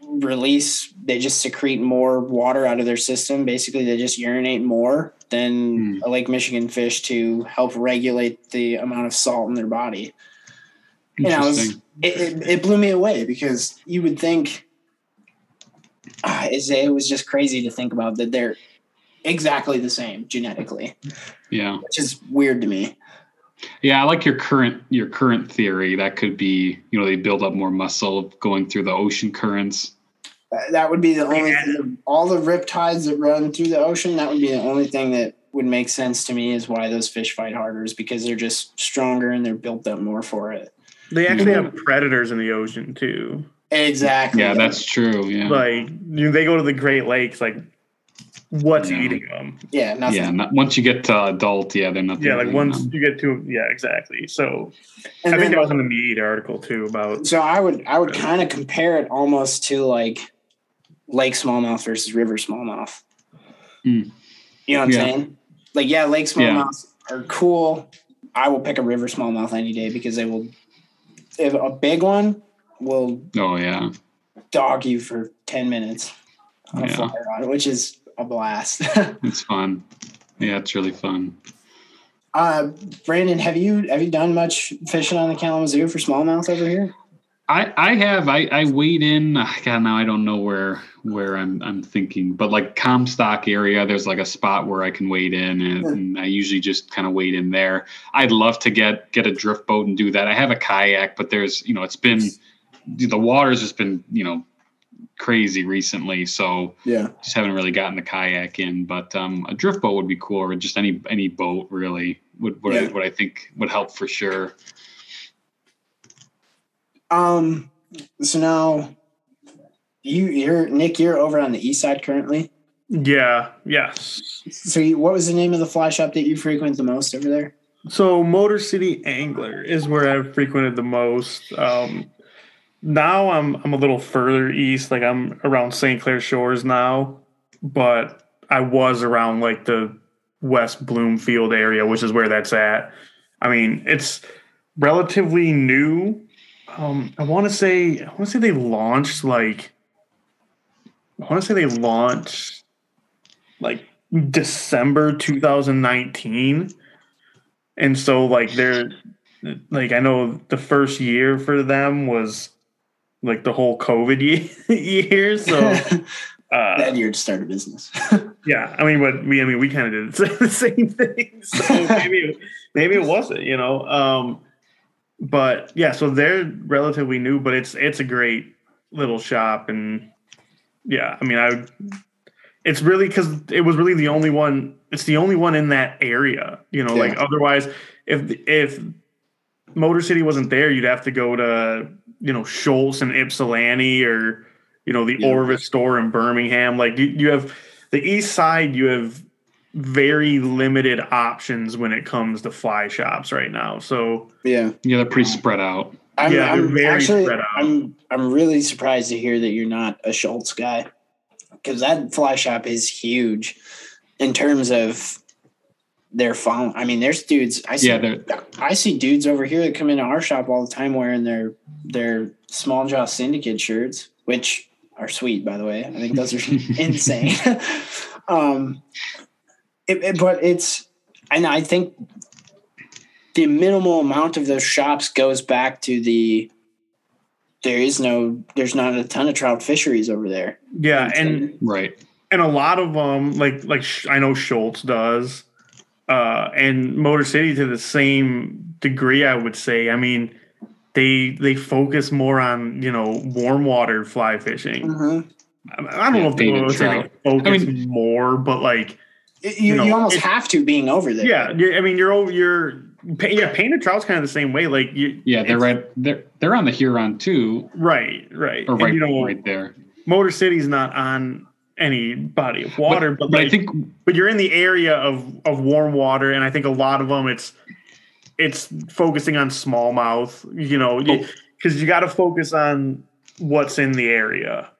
release they just secrete more water out of their system. Basically, they just urinate more than Hmm. a Lake Michigan fish to help regulate the amount of salt in their body. And I was, it, it, it blew me away because you would think is it was just crazy to think about that they're exactly the same genetically, yeah. which is weird to me. Yeah, I like your current your current theory. That could be, you know, they build up more muscle going through the ocean currents. Uh, That would be the only thing, all the riptides that run through the ocean. That would be the only thing that would make sense to me is why those fish fight harder is because they're just stronger and they're built up more for it. they actually Yeah. have predators in the ocean too Exactly. Yeah, that's true. Yeah. like you, they go to the great lakes like what's Yeah. eating them yeah. Nothing. yeah. Not, once you get to adult, yeah, they're nothing. yeah like once no. you get to yeah exactly so And i think then- that was in the meat article too about So I would I would kind of compare it almost to like lake smallmouth versus river smallmouth. Mm. You know what I'm saying? Like yeah, lake Yeah. are cool. I will pick a river smallmouth any day because they will. If a big one will Oh yeah. dog you for ten minutes on a Yeah. fly rod, which is a blast. [laughs] It's fun. Yeah, it's really fun. uh, Branden, have you have you done much fishing on the Kalamazoo for smallmouth over here? I, I have I, I wade in [sighs] God now I don't know where where I'm I'm thinking but like Comstock area there's like a spot where I can wade in and, and I usually just kind of wade in there I'd love to get get a drift boat and do that I have a kayak but there's you know it's been the water's just been you know crazy recently so Yeah. just haven't really gotten the kayak in but um, a drift boat would be cool or just any any boat really would would, I, Yeah. would I think would help for sure Um. So now, you you're Nick. You're over on the east side currently. yeah yes So you, what was the name of the fly shop that you frequent the most over there? So Motor City Angler is where I've frequented the most. Um, now I'm I'm a little further east, like I'm around St. Clair Shores now, but I was around like the West Bloomfield area, which is where that's at. I mean, it's relatively new. Um, I want to say I want to say they launched like I want to say they launched like December 2019 and so like they're like i know the first year for them was like the whole covid ye- [laughs] year so [laughs] uh Bad year to start a business. [laughs] yeah i mean but we i mean we kind of did the same thing so maybe maybe it wasn't you know um but yeah so they're relatively new but it's it's a great little shop and yeah i mean i would it's really because it was really the only one it's the only one in that area you know like otherwise if if motor city wasn't there you'd have to go to you know schultz and ypsilanti or you know the Yeah. orvis store in birmingham like you, you have the east side you have very limited options when it comes to fly shops right now so yeah. yeah they're pretty spread out I'm, Yeah, I'm very actually spread out. I'm I'm really surprised to hear that you're not a Schultz guy because that fly shop is huge in terms of their following. I mean, there's dudes. I see. yeah they're I see dudes over here that come into our shop all the time wearing their their Smalljaw Syndicate shirts, which are sweet, by the way. I think those are [laughs] insane. [laughs] um, it, it- but it's and I think the minimal amount of those shops goes back to the there is no there's not a ton of trout fisheries over there. Yeah, and Right. and a lot of them like like I know Schultz does, uh, and Motor City to the same degree. I would say. I mean, they they focus more on you know warm water fly fishing. Mhm. I I don't Yeah, know if they baited would say focus I more, but like you, You know, you almost have to being over there. yeah, you- I mean you're over you're pa- yeah painted trout's kind of the same way. Like you, Yeah, they're right. They're they're on the Huron too, right, right, or And, right, you know, right there. Motor City's not on any body of water, but, but like, I think but you're in the area of of warm water, and I think a lot of them it's it's focusing on smallmouth. You know, Oh. because you got to focus on what's in the area,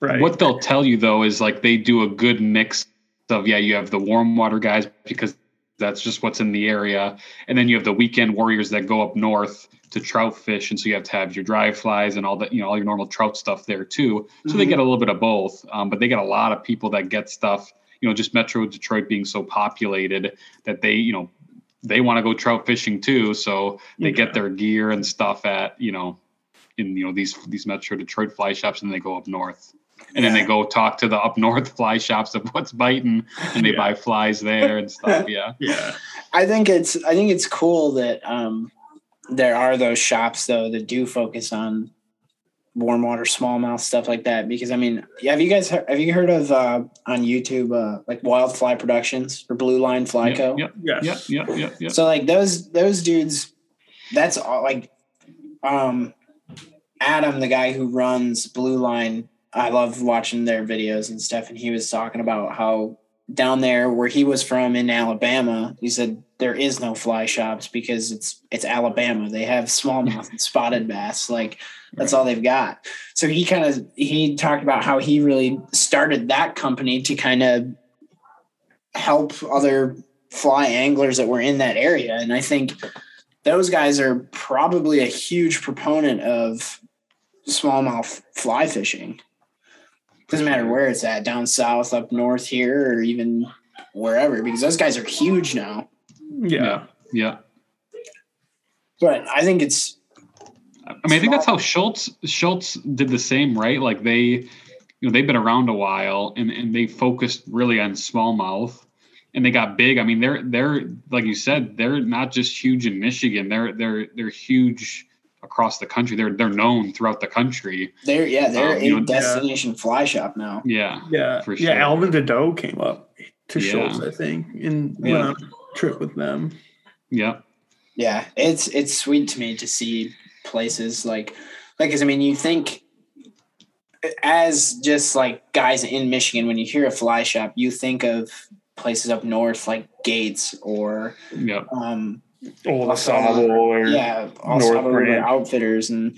right? What they'll tell you though is like they do a good mix of yeah, you have the warm water guys because that's just what's in the area, and then you have the weekend warriors that go up north to trout fish, and so you have to have your dry flies and all that, you know, all your normal trout stuff there too. So they Mhm. get a little bit of both, um, but they get a lot of people that get stuff. You know, just Metro Detroit being so populated that they, you know, they want to go trout fishing too, so they Yeah. get their gear and stuff at you know in you know these these metro detroit fly shops and they go up north and then they go talk to the up north [laughs] fly shops of what's biting and they Yeah. buy flies there and stuff yeah [laughs] yeah, I think it's I think it's cool that um, there are those shops though that do focus on warm water smallmouth stuff like that because I mean have you guys he- have you heard of uh, on YouTube uh, like Wild Fly Productions or Blue Line Flyco? yep yes, yep yep yep yep So like those those dudes, that's all like um Adam, the guy who runs Blue Line, I love watching their videos and stuff. And he was talking about how down there where he was from in Alabama, he said there is no fly shops because it's it's Alabama. They have smallmouth and spotted bass. Like that's all they've got. So he kind of he talked about how he really started that company to kind of help other fly anglers that were in that area. And I think those guys are probably a huge proponent of smallmouth fly fishing. Doesn't matter where it's at, down south, up north here, or even wherever, because those guys are huge now. Yeah, yeah But I think it's i mean i think that's how schultz schultz did the same right like they you know they've been around a while and, and they focused really on smallmouth and they got big i mean they're they're like you said they're not just huge in michigan they're they're they're huge across the country they're they're known throughout the country they're yeah, they're Um, you a know, destination fly shop now. yeah yeah, For yeah. sure. Alvin Dedeaux came up to Yeah. Schultz, I think, and went Yeah. on a trip with them. yeah Yeah, it's it's sweet to me to see places like like because I mean you think as just like guys in Michigan when you hear a fly shop you think of places up north like Gates or yeah um the Also, Sable or yeah also North River Branch. outfitters and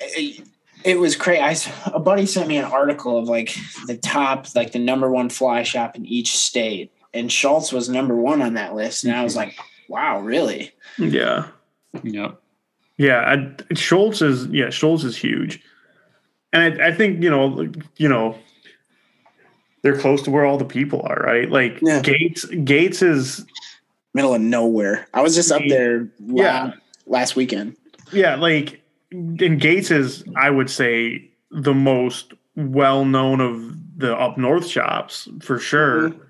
it, it was crazy. I s- a buddy sent me an article of like the top like the number one fly shop in each state and Schultz was number one on that list and I was like wow really yeah. yeah Yeah, I, Schultz is yeah, Schultz is huge, and I, I think you know, you know, they're close to where all the people are, right? Like Yeah. Gates, Gates is middle of nowhere. I was just up there Yeah. last weekend. yeah, like and Gates is I would say the most well known of the up north shops for sure. Mhm.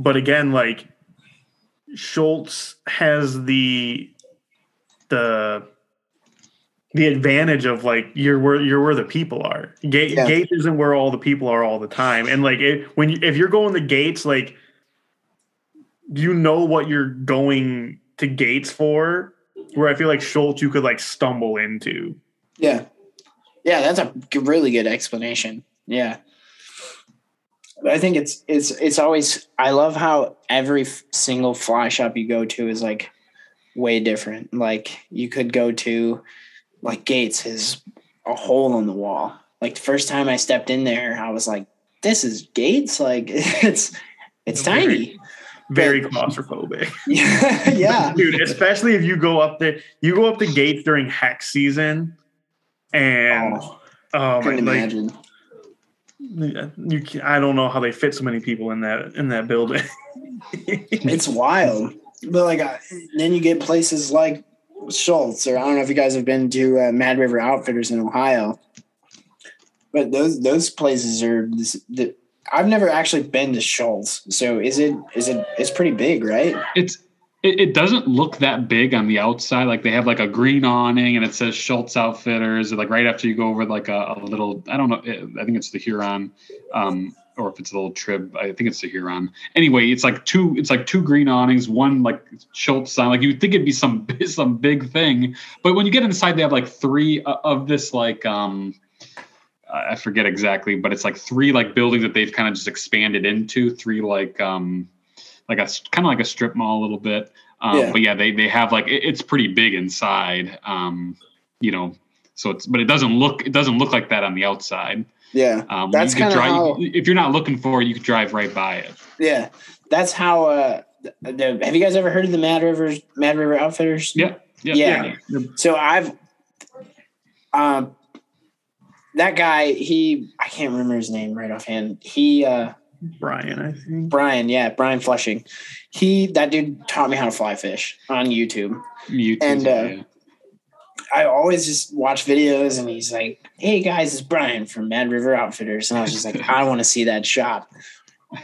But again, like Schultz has the the the advantage of like you're where you're where the people are. Gate Yeah. Gates isn't where all the people are all the time, and like it, when you, if you're going to Gates, like you know what you're going to Gates for. Where I feel like Schultz, you could like stumble into. Yeah. Yeah, that's a really good explanation. Yeah. But I think it's it's it's always I love how every single fly shop you go to is like way different. Like you could go to like Gates has a hole in the wall. Like the first time I stepped in there, I was like, "This is Gates." Like [laughs] it's it's tiny. Very claustrophobic. [laughs] yeah, yeah. [laughs] dude especially if you go up there you go up the gates during hex season and Oh, um couldn't like imagine. You can, i don't know how they fit so many people in that in that building [laughs] it's wild. But like, uh, then you get places like Schultz, or I don't know if you guys have been to uh, Mad River Outfitters in Ohio, but those those places are. This, the, I've never actually been to Schultz, so is it is it it's pretty big, right? It's it, it doesn't look that big on the outside. Like they have like a green awning and it says Schultz Outfitters. Like right after you go over like a, a little, I don't know, I think it's the Huron, um, or if it's a little trib, I think it's the Huron. Anyway, it's like two, it's like two green awnings, one like Schultz sign. Like you'd think it'd be some [laughs] some big thing, but when you get inside, they have like three of this like um, I forget exactly, but it's like three like buildings that they've kind of just expanded into. Three like um like a kind of like a strip mall a little bit. Um, yeah. But yeah, they they have like it, it's pretty big inside. Um, you know, so it's but it doesn't look it doesn't look like that on the outside. Yeah, um, that's kind of how. If you're not looking for it, you could drive right by it. Yeah, that's how. Uh, the, have you guys ever heard of the Mad River Mad River Outfitters? Yeah, yeah. yeah. yeah. So I've, um, that guy. He I can't remember his name right offhand. He uh Brian, I think. Brian, yeah, Brian Flechsig. He that dude taught me how to fly fish on YouTube. YouTube, and uh, yeah. I always just watch videos, and he's like, "Hey guys, it's Brian from Mad River Outfitters," and I was just like, "I want to see that shop."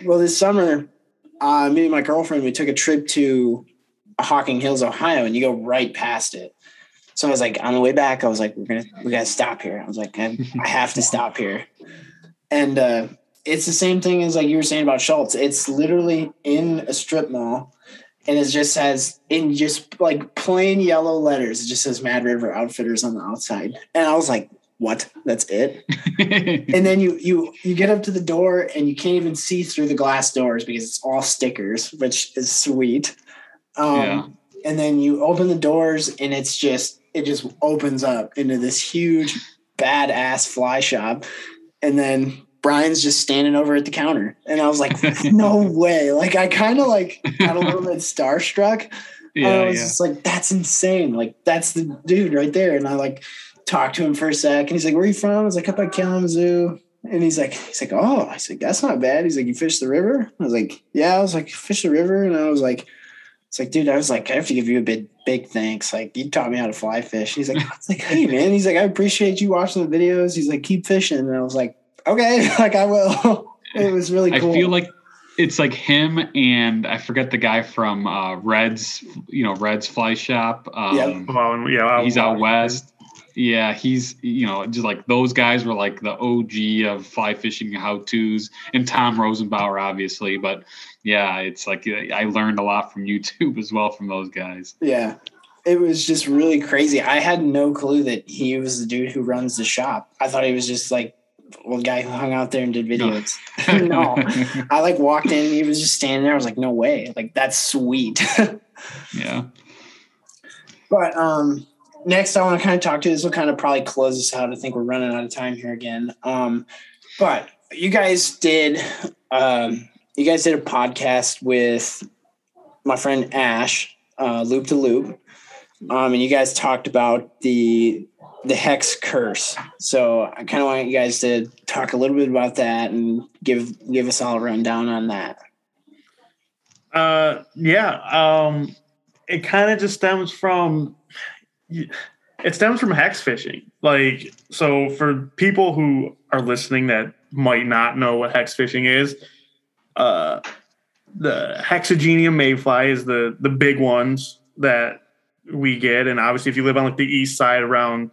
Well, this summer, uh, me and my girlfriend we took a trip to Hocking Hills, Ohio, and you go right past it. So I was like, on the way back, I was like, "We're gonna, we gotta stop here." I was like, "I, I have to stop here," and. uh it's the same thing as like you were saying about Schultz. It's literally in a strip mall and it just says in just like plain yellow letters, it just says Mad River Outfitters on the outside. And I was like, what? That's it. [laughs] and then you you you get up to the door and you can't even see through the glass doors because it's all stickers, which is sweet. Um, yeah. and then you open the doors and it's just it just opens up into this huge badass fly shop. And then Brian's just standing over at the counter. And I was like, [laughs] no [laughs] way. Like I kind of like got a little bit [laughs] starstruck. Yeah, I was yeah. just like, that's insane. Like that's the dude right there. And I like talked to him for a sec and he's like, where are you from? I was like, up at Kalamazoo. And he's like, he's like, oh, I said, that's not bad. He's like, you fish the river? I was like, yeah. I was like, fish the river. And I was like, it's like, dude, I was like, I have to give you a big, big thanks. Like, you taught me how to fly fish. He's like, it's like, hey, man. He's like, I appreciate you watching the videos. He's like, keep fishing. And I was like, okay, [laughs] like I will. [laughs] it was really cool. I feel like it's like him and I forget the guy from uh, Reds, you know, Reds Fly Shop. Um, yeah, yeah, he's out west. Yeah, he's you know just like those guys were like the OG of fly fishing how tos, and Tom Rosenbauer obviously. But yeah, it's like I learned a lot from YouTube [laughs] as well from those guys. Yeah, it was just really crazy. I had no clue that he was the dude who runs the shop. I thought he was just like old guy who hung out there and did videos. No, [laughs] no. I like walked in, he was just standing there. I was like, no way. Like that's sweet. [laughs] yeah. But um next I want to kind of talk to this will kind of probably close us out. I think we're running out of time here again. Um, but you guys did um you guys did a podcast with my friend Ash, uh, Loop to Loop. Um, and you guys talked about the the hex curse. So I kind of want you guys to talk a little bit about that and give give us all a rundown on that. Uh, yeah. Um, it kind of just stems from it stems from hex fishing. Like, so for people who are listening that might not know what hex fishing is, uh, the Hexagenia mayfly is the the big ones that we get, and obviously if you live on like the east side around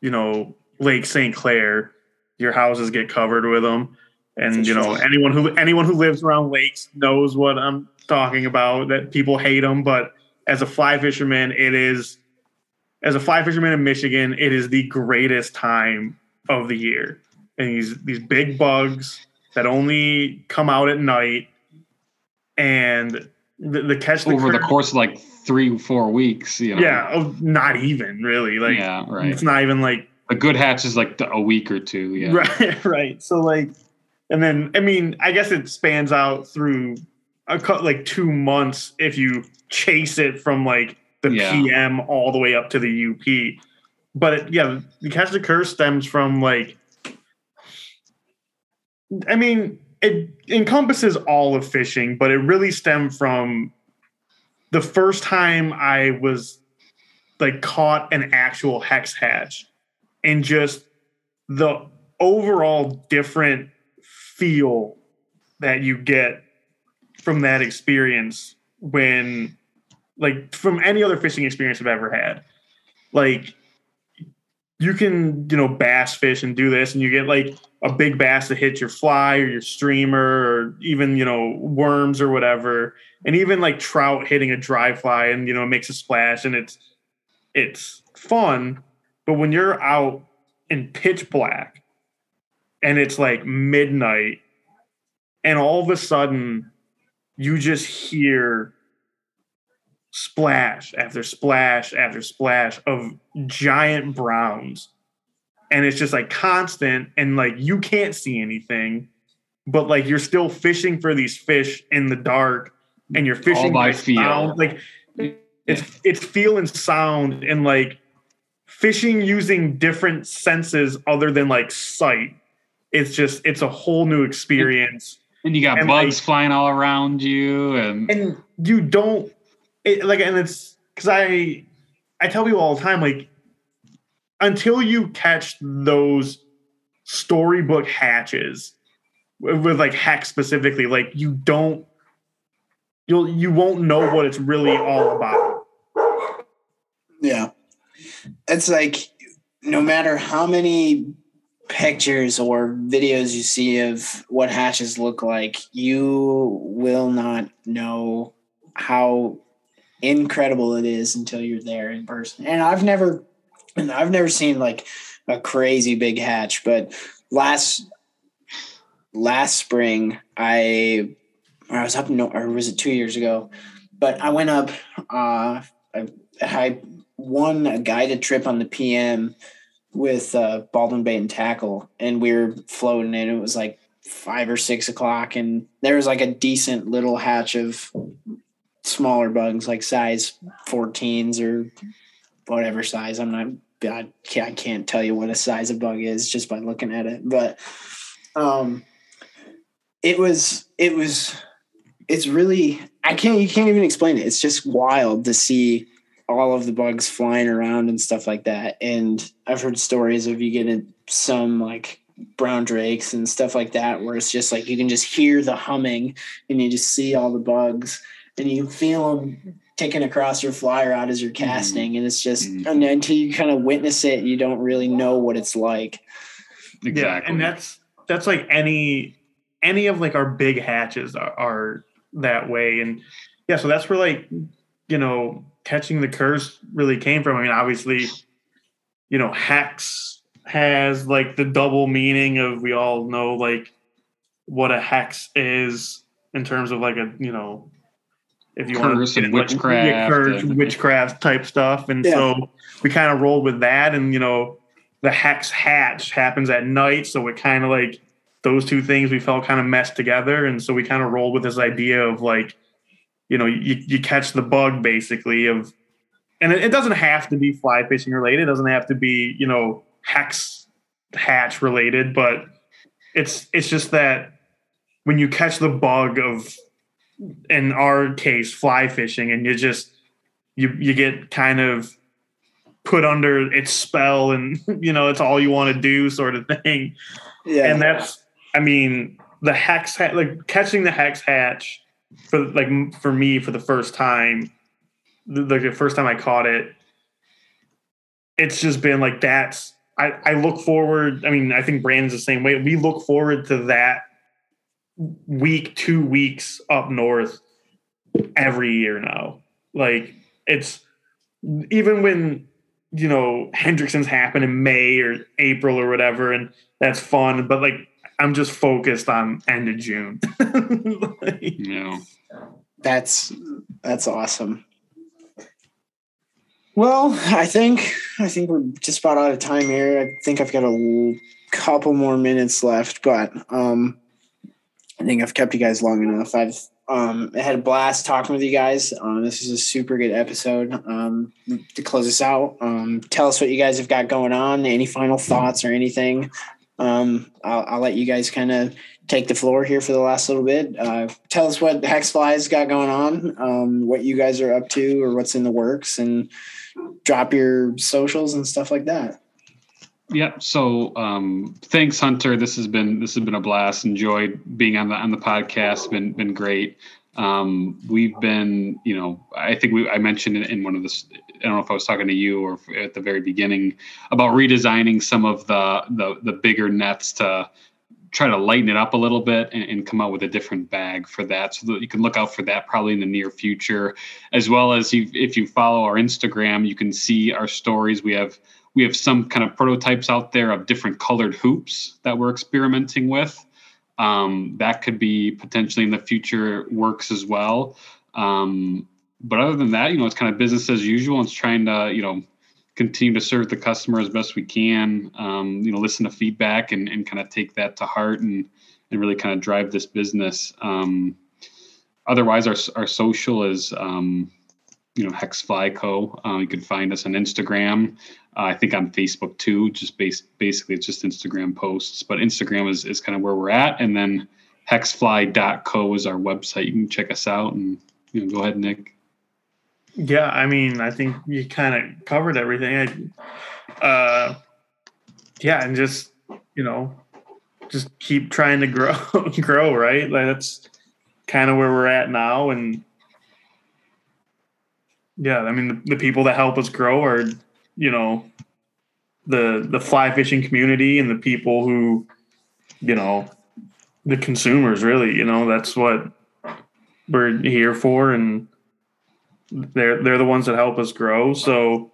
you know Lake St. Clair, your houses get covered with them. And you know anyone who anyone who lives around lakes knows what I'm talking about. That people hate them, but as a fly fisherman, it is as a fly fisherman in Michigan, it is the greatest time of the year. And these these big bugs that only come out at night, and the, the catch the over the course of like three four weeks. You know? Yeah, oh, not even really. Like yeah, right. It's not even like a good hatch is like a week or two. Yeah, [laughs] right, right. So like, and then I mean, I guess it spans out through a cut like two months if you chase it from like the yeah. PM all the way up to the UP. But it, yeah, the catch the curse stems from like, I mean, it encompasses all of fishing, but it really stemmed from the first time I was like caught an actual hex hatch and just the overall different feel that you get from that experience when like from any other fishing experience I've ever had. Like you can, you know, bass fish and do this and you get like a big bass to hit your fly or your streamer or even, you know, worms or whatever. And even like trout hitting a dry fly and you know, it makes a splash and it's it's fun. But when you're out in pitch black and it's like midnight and all of a sudden you just hear splash after splash after splash of giant browns and it's just like constant and like you can't see anything but like you're still fishing for these fish in the dark and you're fishing All by by feel. sound. like it's it's feel and sound and like fishing using different senses other than like sight it's just it's a whole new experience And you got And, bugs like- flying all around you, and and you don't it, like and it's because i i tell people all the time like until you catch those storybook hatches with, with like hex specifically like you don't you'll you won't know what it's really all about Yeah. It's like no matter how many pictures or videos you see of what hatches look like, you will not know how incredible it is until you're there in person. And I've never and I've never seen like a crazy big hatch, but last last spring I I was up no or was it two years ago? But I went up uh I, I won a guided trip on the PM with uh, Baldwin Bait and Tackle, and we were floating, and it was like five or six o'clock, and there was like a decent little hatch of smaller bugs, like size 14s or whatever size. I'm not. I can't, I can't tell you what a size of bug is just by looking at it, but um, it was it was it's really I can't you can't even explain it. It's just wild to see all of the bugs flying around and stuff like that. And I've heard stories of you getting some like brown drakes and stuff like that, where it's just like you can just hear the humming and you just see all the bugs and you feel them ticking across your fly rod as you're casting. And it's just Mhm. and until you kind of witness it, you don't really know what it's like. exactly. Yeah, and that's that's like any any of like our big hatches are, are that way, and yeah, so that's where like you know catching the curse really came from. I mean, obviously, you know, hex has like the double meaning of we all know like what a hex is in terms of like a you know if you want Curse to and witchcraft curse, and- witchcraft type stuff, and Yeah. so we kind of rolled with that, and you know the hex hatch happens at night, so it kind of like those two things we felt kind of meshed together, and so we kind of rolled with this idea of like, you know, you, you catch the bug basically of, and it, it doesn't have to be fly fishing related, it doesn't have to be you know hex hatch related, but it's it's just that when you catch the bug of, in our case, fly fishing, and you just you you get kind of put under its spell and [laughs] you know it's all you want to do sort of thing Yeah. and that's i mean the hex like catching the hex hatch for like for me for the first time the, like the first time i caught it it's just been like that's i i look forward i mean i think branden's the same way we look forward to that week two weeks up north every year now like it's even when you know Hendrickson's happen in May or April or whatever, and that's fun. But like I'm just focused on end of June. [laughs] Like, you know, That's that's awesome. Well, I think I think we're just about out of time here. I think I've got a l- couple more minutes left, but um, I think I've kept you guys long enough. I've um, I had a blast talking with you guys. Um, this is a super good episode. Um, to close us out, um, tell us what you guys have got going on. Any final thoughts or anything? Um, I'll, I'll let you guys kind of take the floor here for the last little bit. Uh, tell us what Hexfly's got going on, um, what you guys are up to, or what's in the works, and drop your socials and stuff like that. Yeah. So um, thanks, Hunter. This has been this has been a blast. Enjoyed being on the on the podcast. Been been great. Um, we've been, you know, I think we I mentioned in, in one of the I don't know if I was talking to you or at the very beginning about redesigning some of the the, the bigger nets to try to lighten it up a little bit and, and, come out with a different bag for that so that you can look out for that probably in the near future. As well as you, if you follow our instagram you can see our stories. We have we have some kind of prototypes out there of different colored hoops that we're experimenting with. Um, that could be potentially in the future works as well. Um, but other than that, you know, it's kind of business as usual. It's trying to, you know, continue to serve the customer as best we can. Um, you know, listen to feedback and, and kind of take that to heart and and really kind of drive this business. Um, otherwise, our our social is, um, you know, Hexfly Co. Uh, you can find us on Instagram. Uh, I think on Facebook too. Just base, basically, it's just Instagram posts. But Instagram is is kind of where we're at, and then hexfly.co is our website. You can check us out and you know, go ahead, Nick. Yeah, I mean, I think you kind of covered everything. I, uh, yeah, and just you know, just keep trying to grow, [laughs] grow. Right, like that's kind of where we're at now, and yeah, I mean, the, the people that help us grow are you know the the fly fishing community and the people who you know the consumers really you know that's what we're here for and they're they're the ones that help us grow. So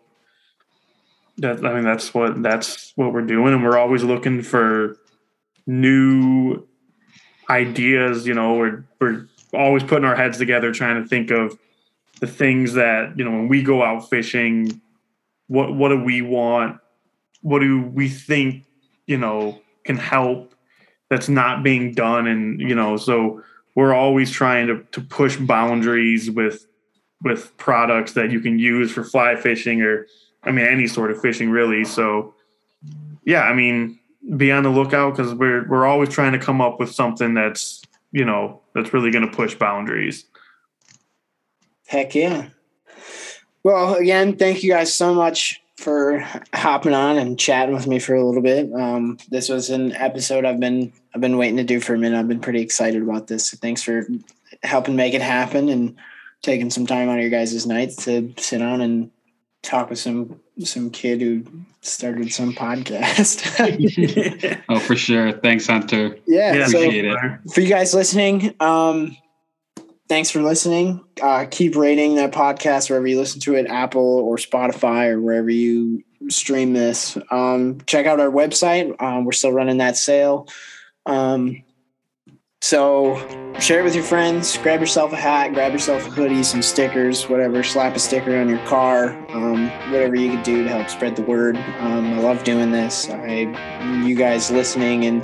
that I mean that's what that's what we're doing, and we're always looking for new ideas. You know, we're we're always putting our heads together, trying to think of the things that you know when we go out fishing. What what do we want? What do we think you know can help? That's not being done, and you know so we're always trying to, to push boundaries with with products that you can use for fly fishing or I mean any sort of fishing really. So yeah, I mean be on the lookout because we're we're always trying to come up with something that's you know that's really going to push boundaries. Heck yeah. Well, again, thank you guys so much for hopping on and chatting with me for a little bit. Um, this was an episode I've been I've been waiting to do for a minute. I've been pretty excited about this. So thanks for helping make it happen and taking some time out of your guys' nights to sit on and talk with some some kid who started some podcast. [laughs] oh, for sure. Thanks, Hunter. Yeah, yeah so appreciate it. For you guys listening, um, thanks for listening. Uh, keep rating that podcast wherever you listen to it, Apple or Spotify or wherever you stream this. Um, check out our website. Um, we're still running that sale. Um, so share it with your friends. Grab yourself a hat, grab yourself a hoodie, some stickers, whatever. Slap a sticker on your car. Um, whatever you could do to help spread the word. Um, I love doing this. I, you guys listening and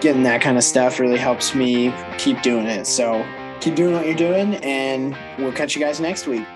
getting that kind of stuff really helps me keep doing it. So keep doing what you're doing, and we'll catch you guys next week.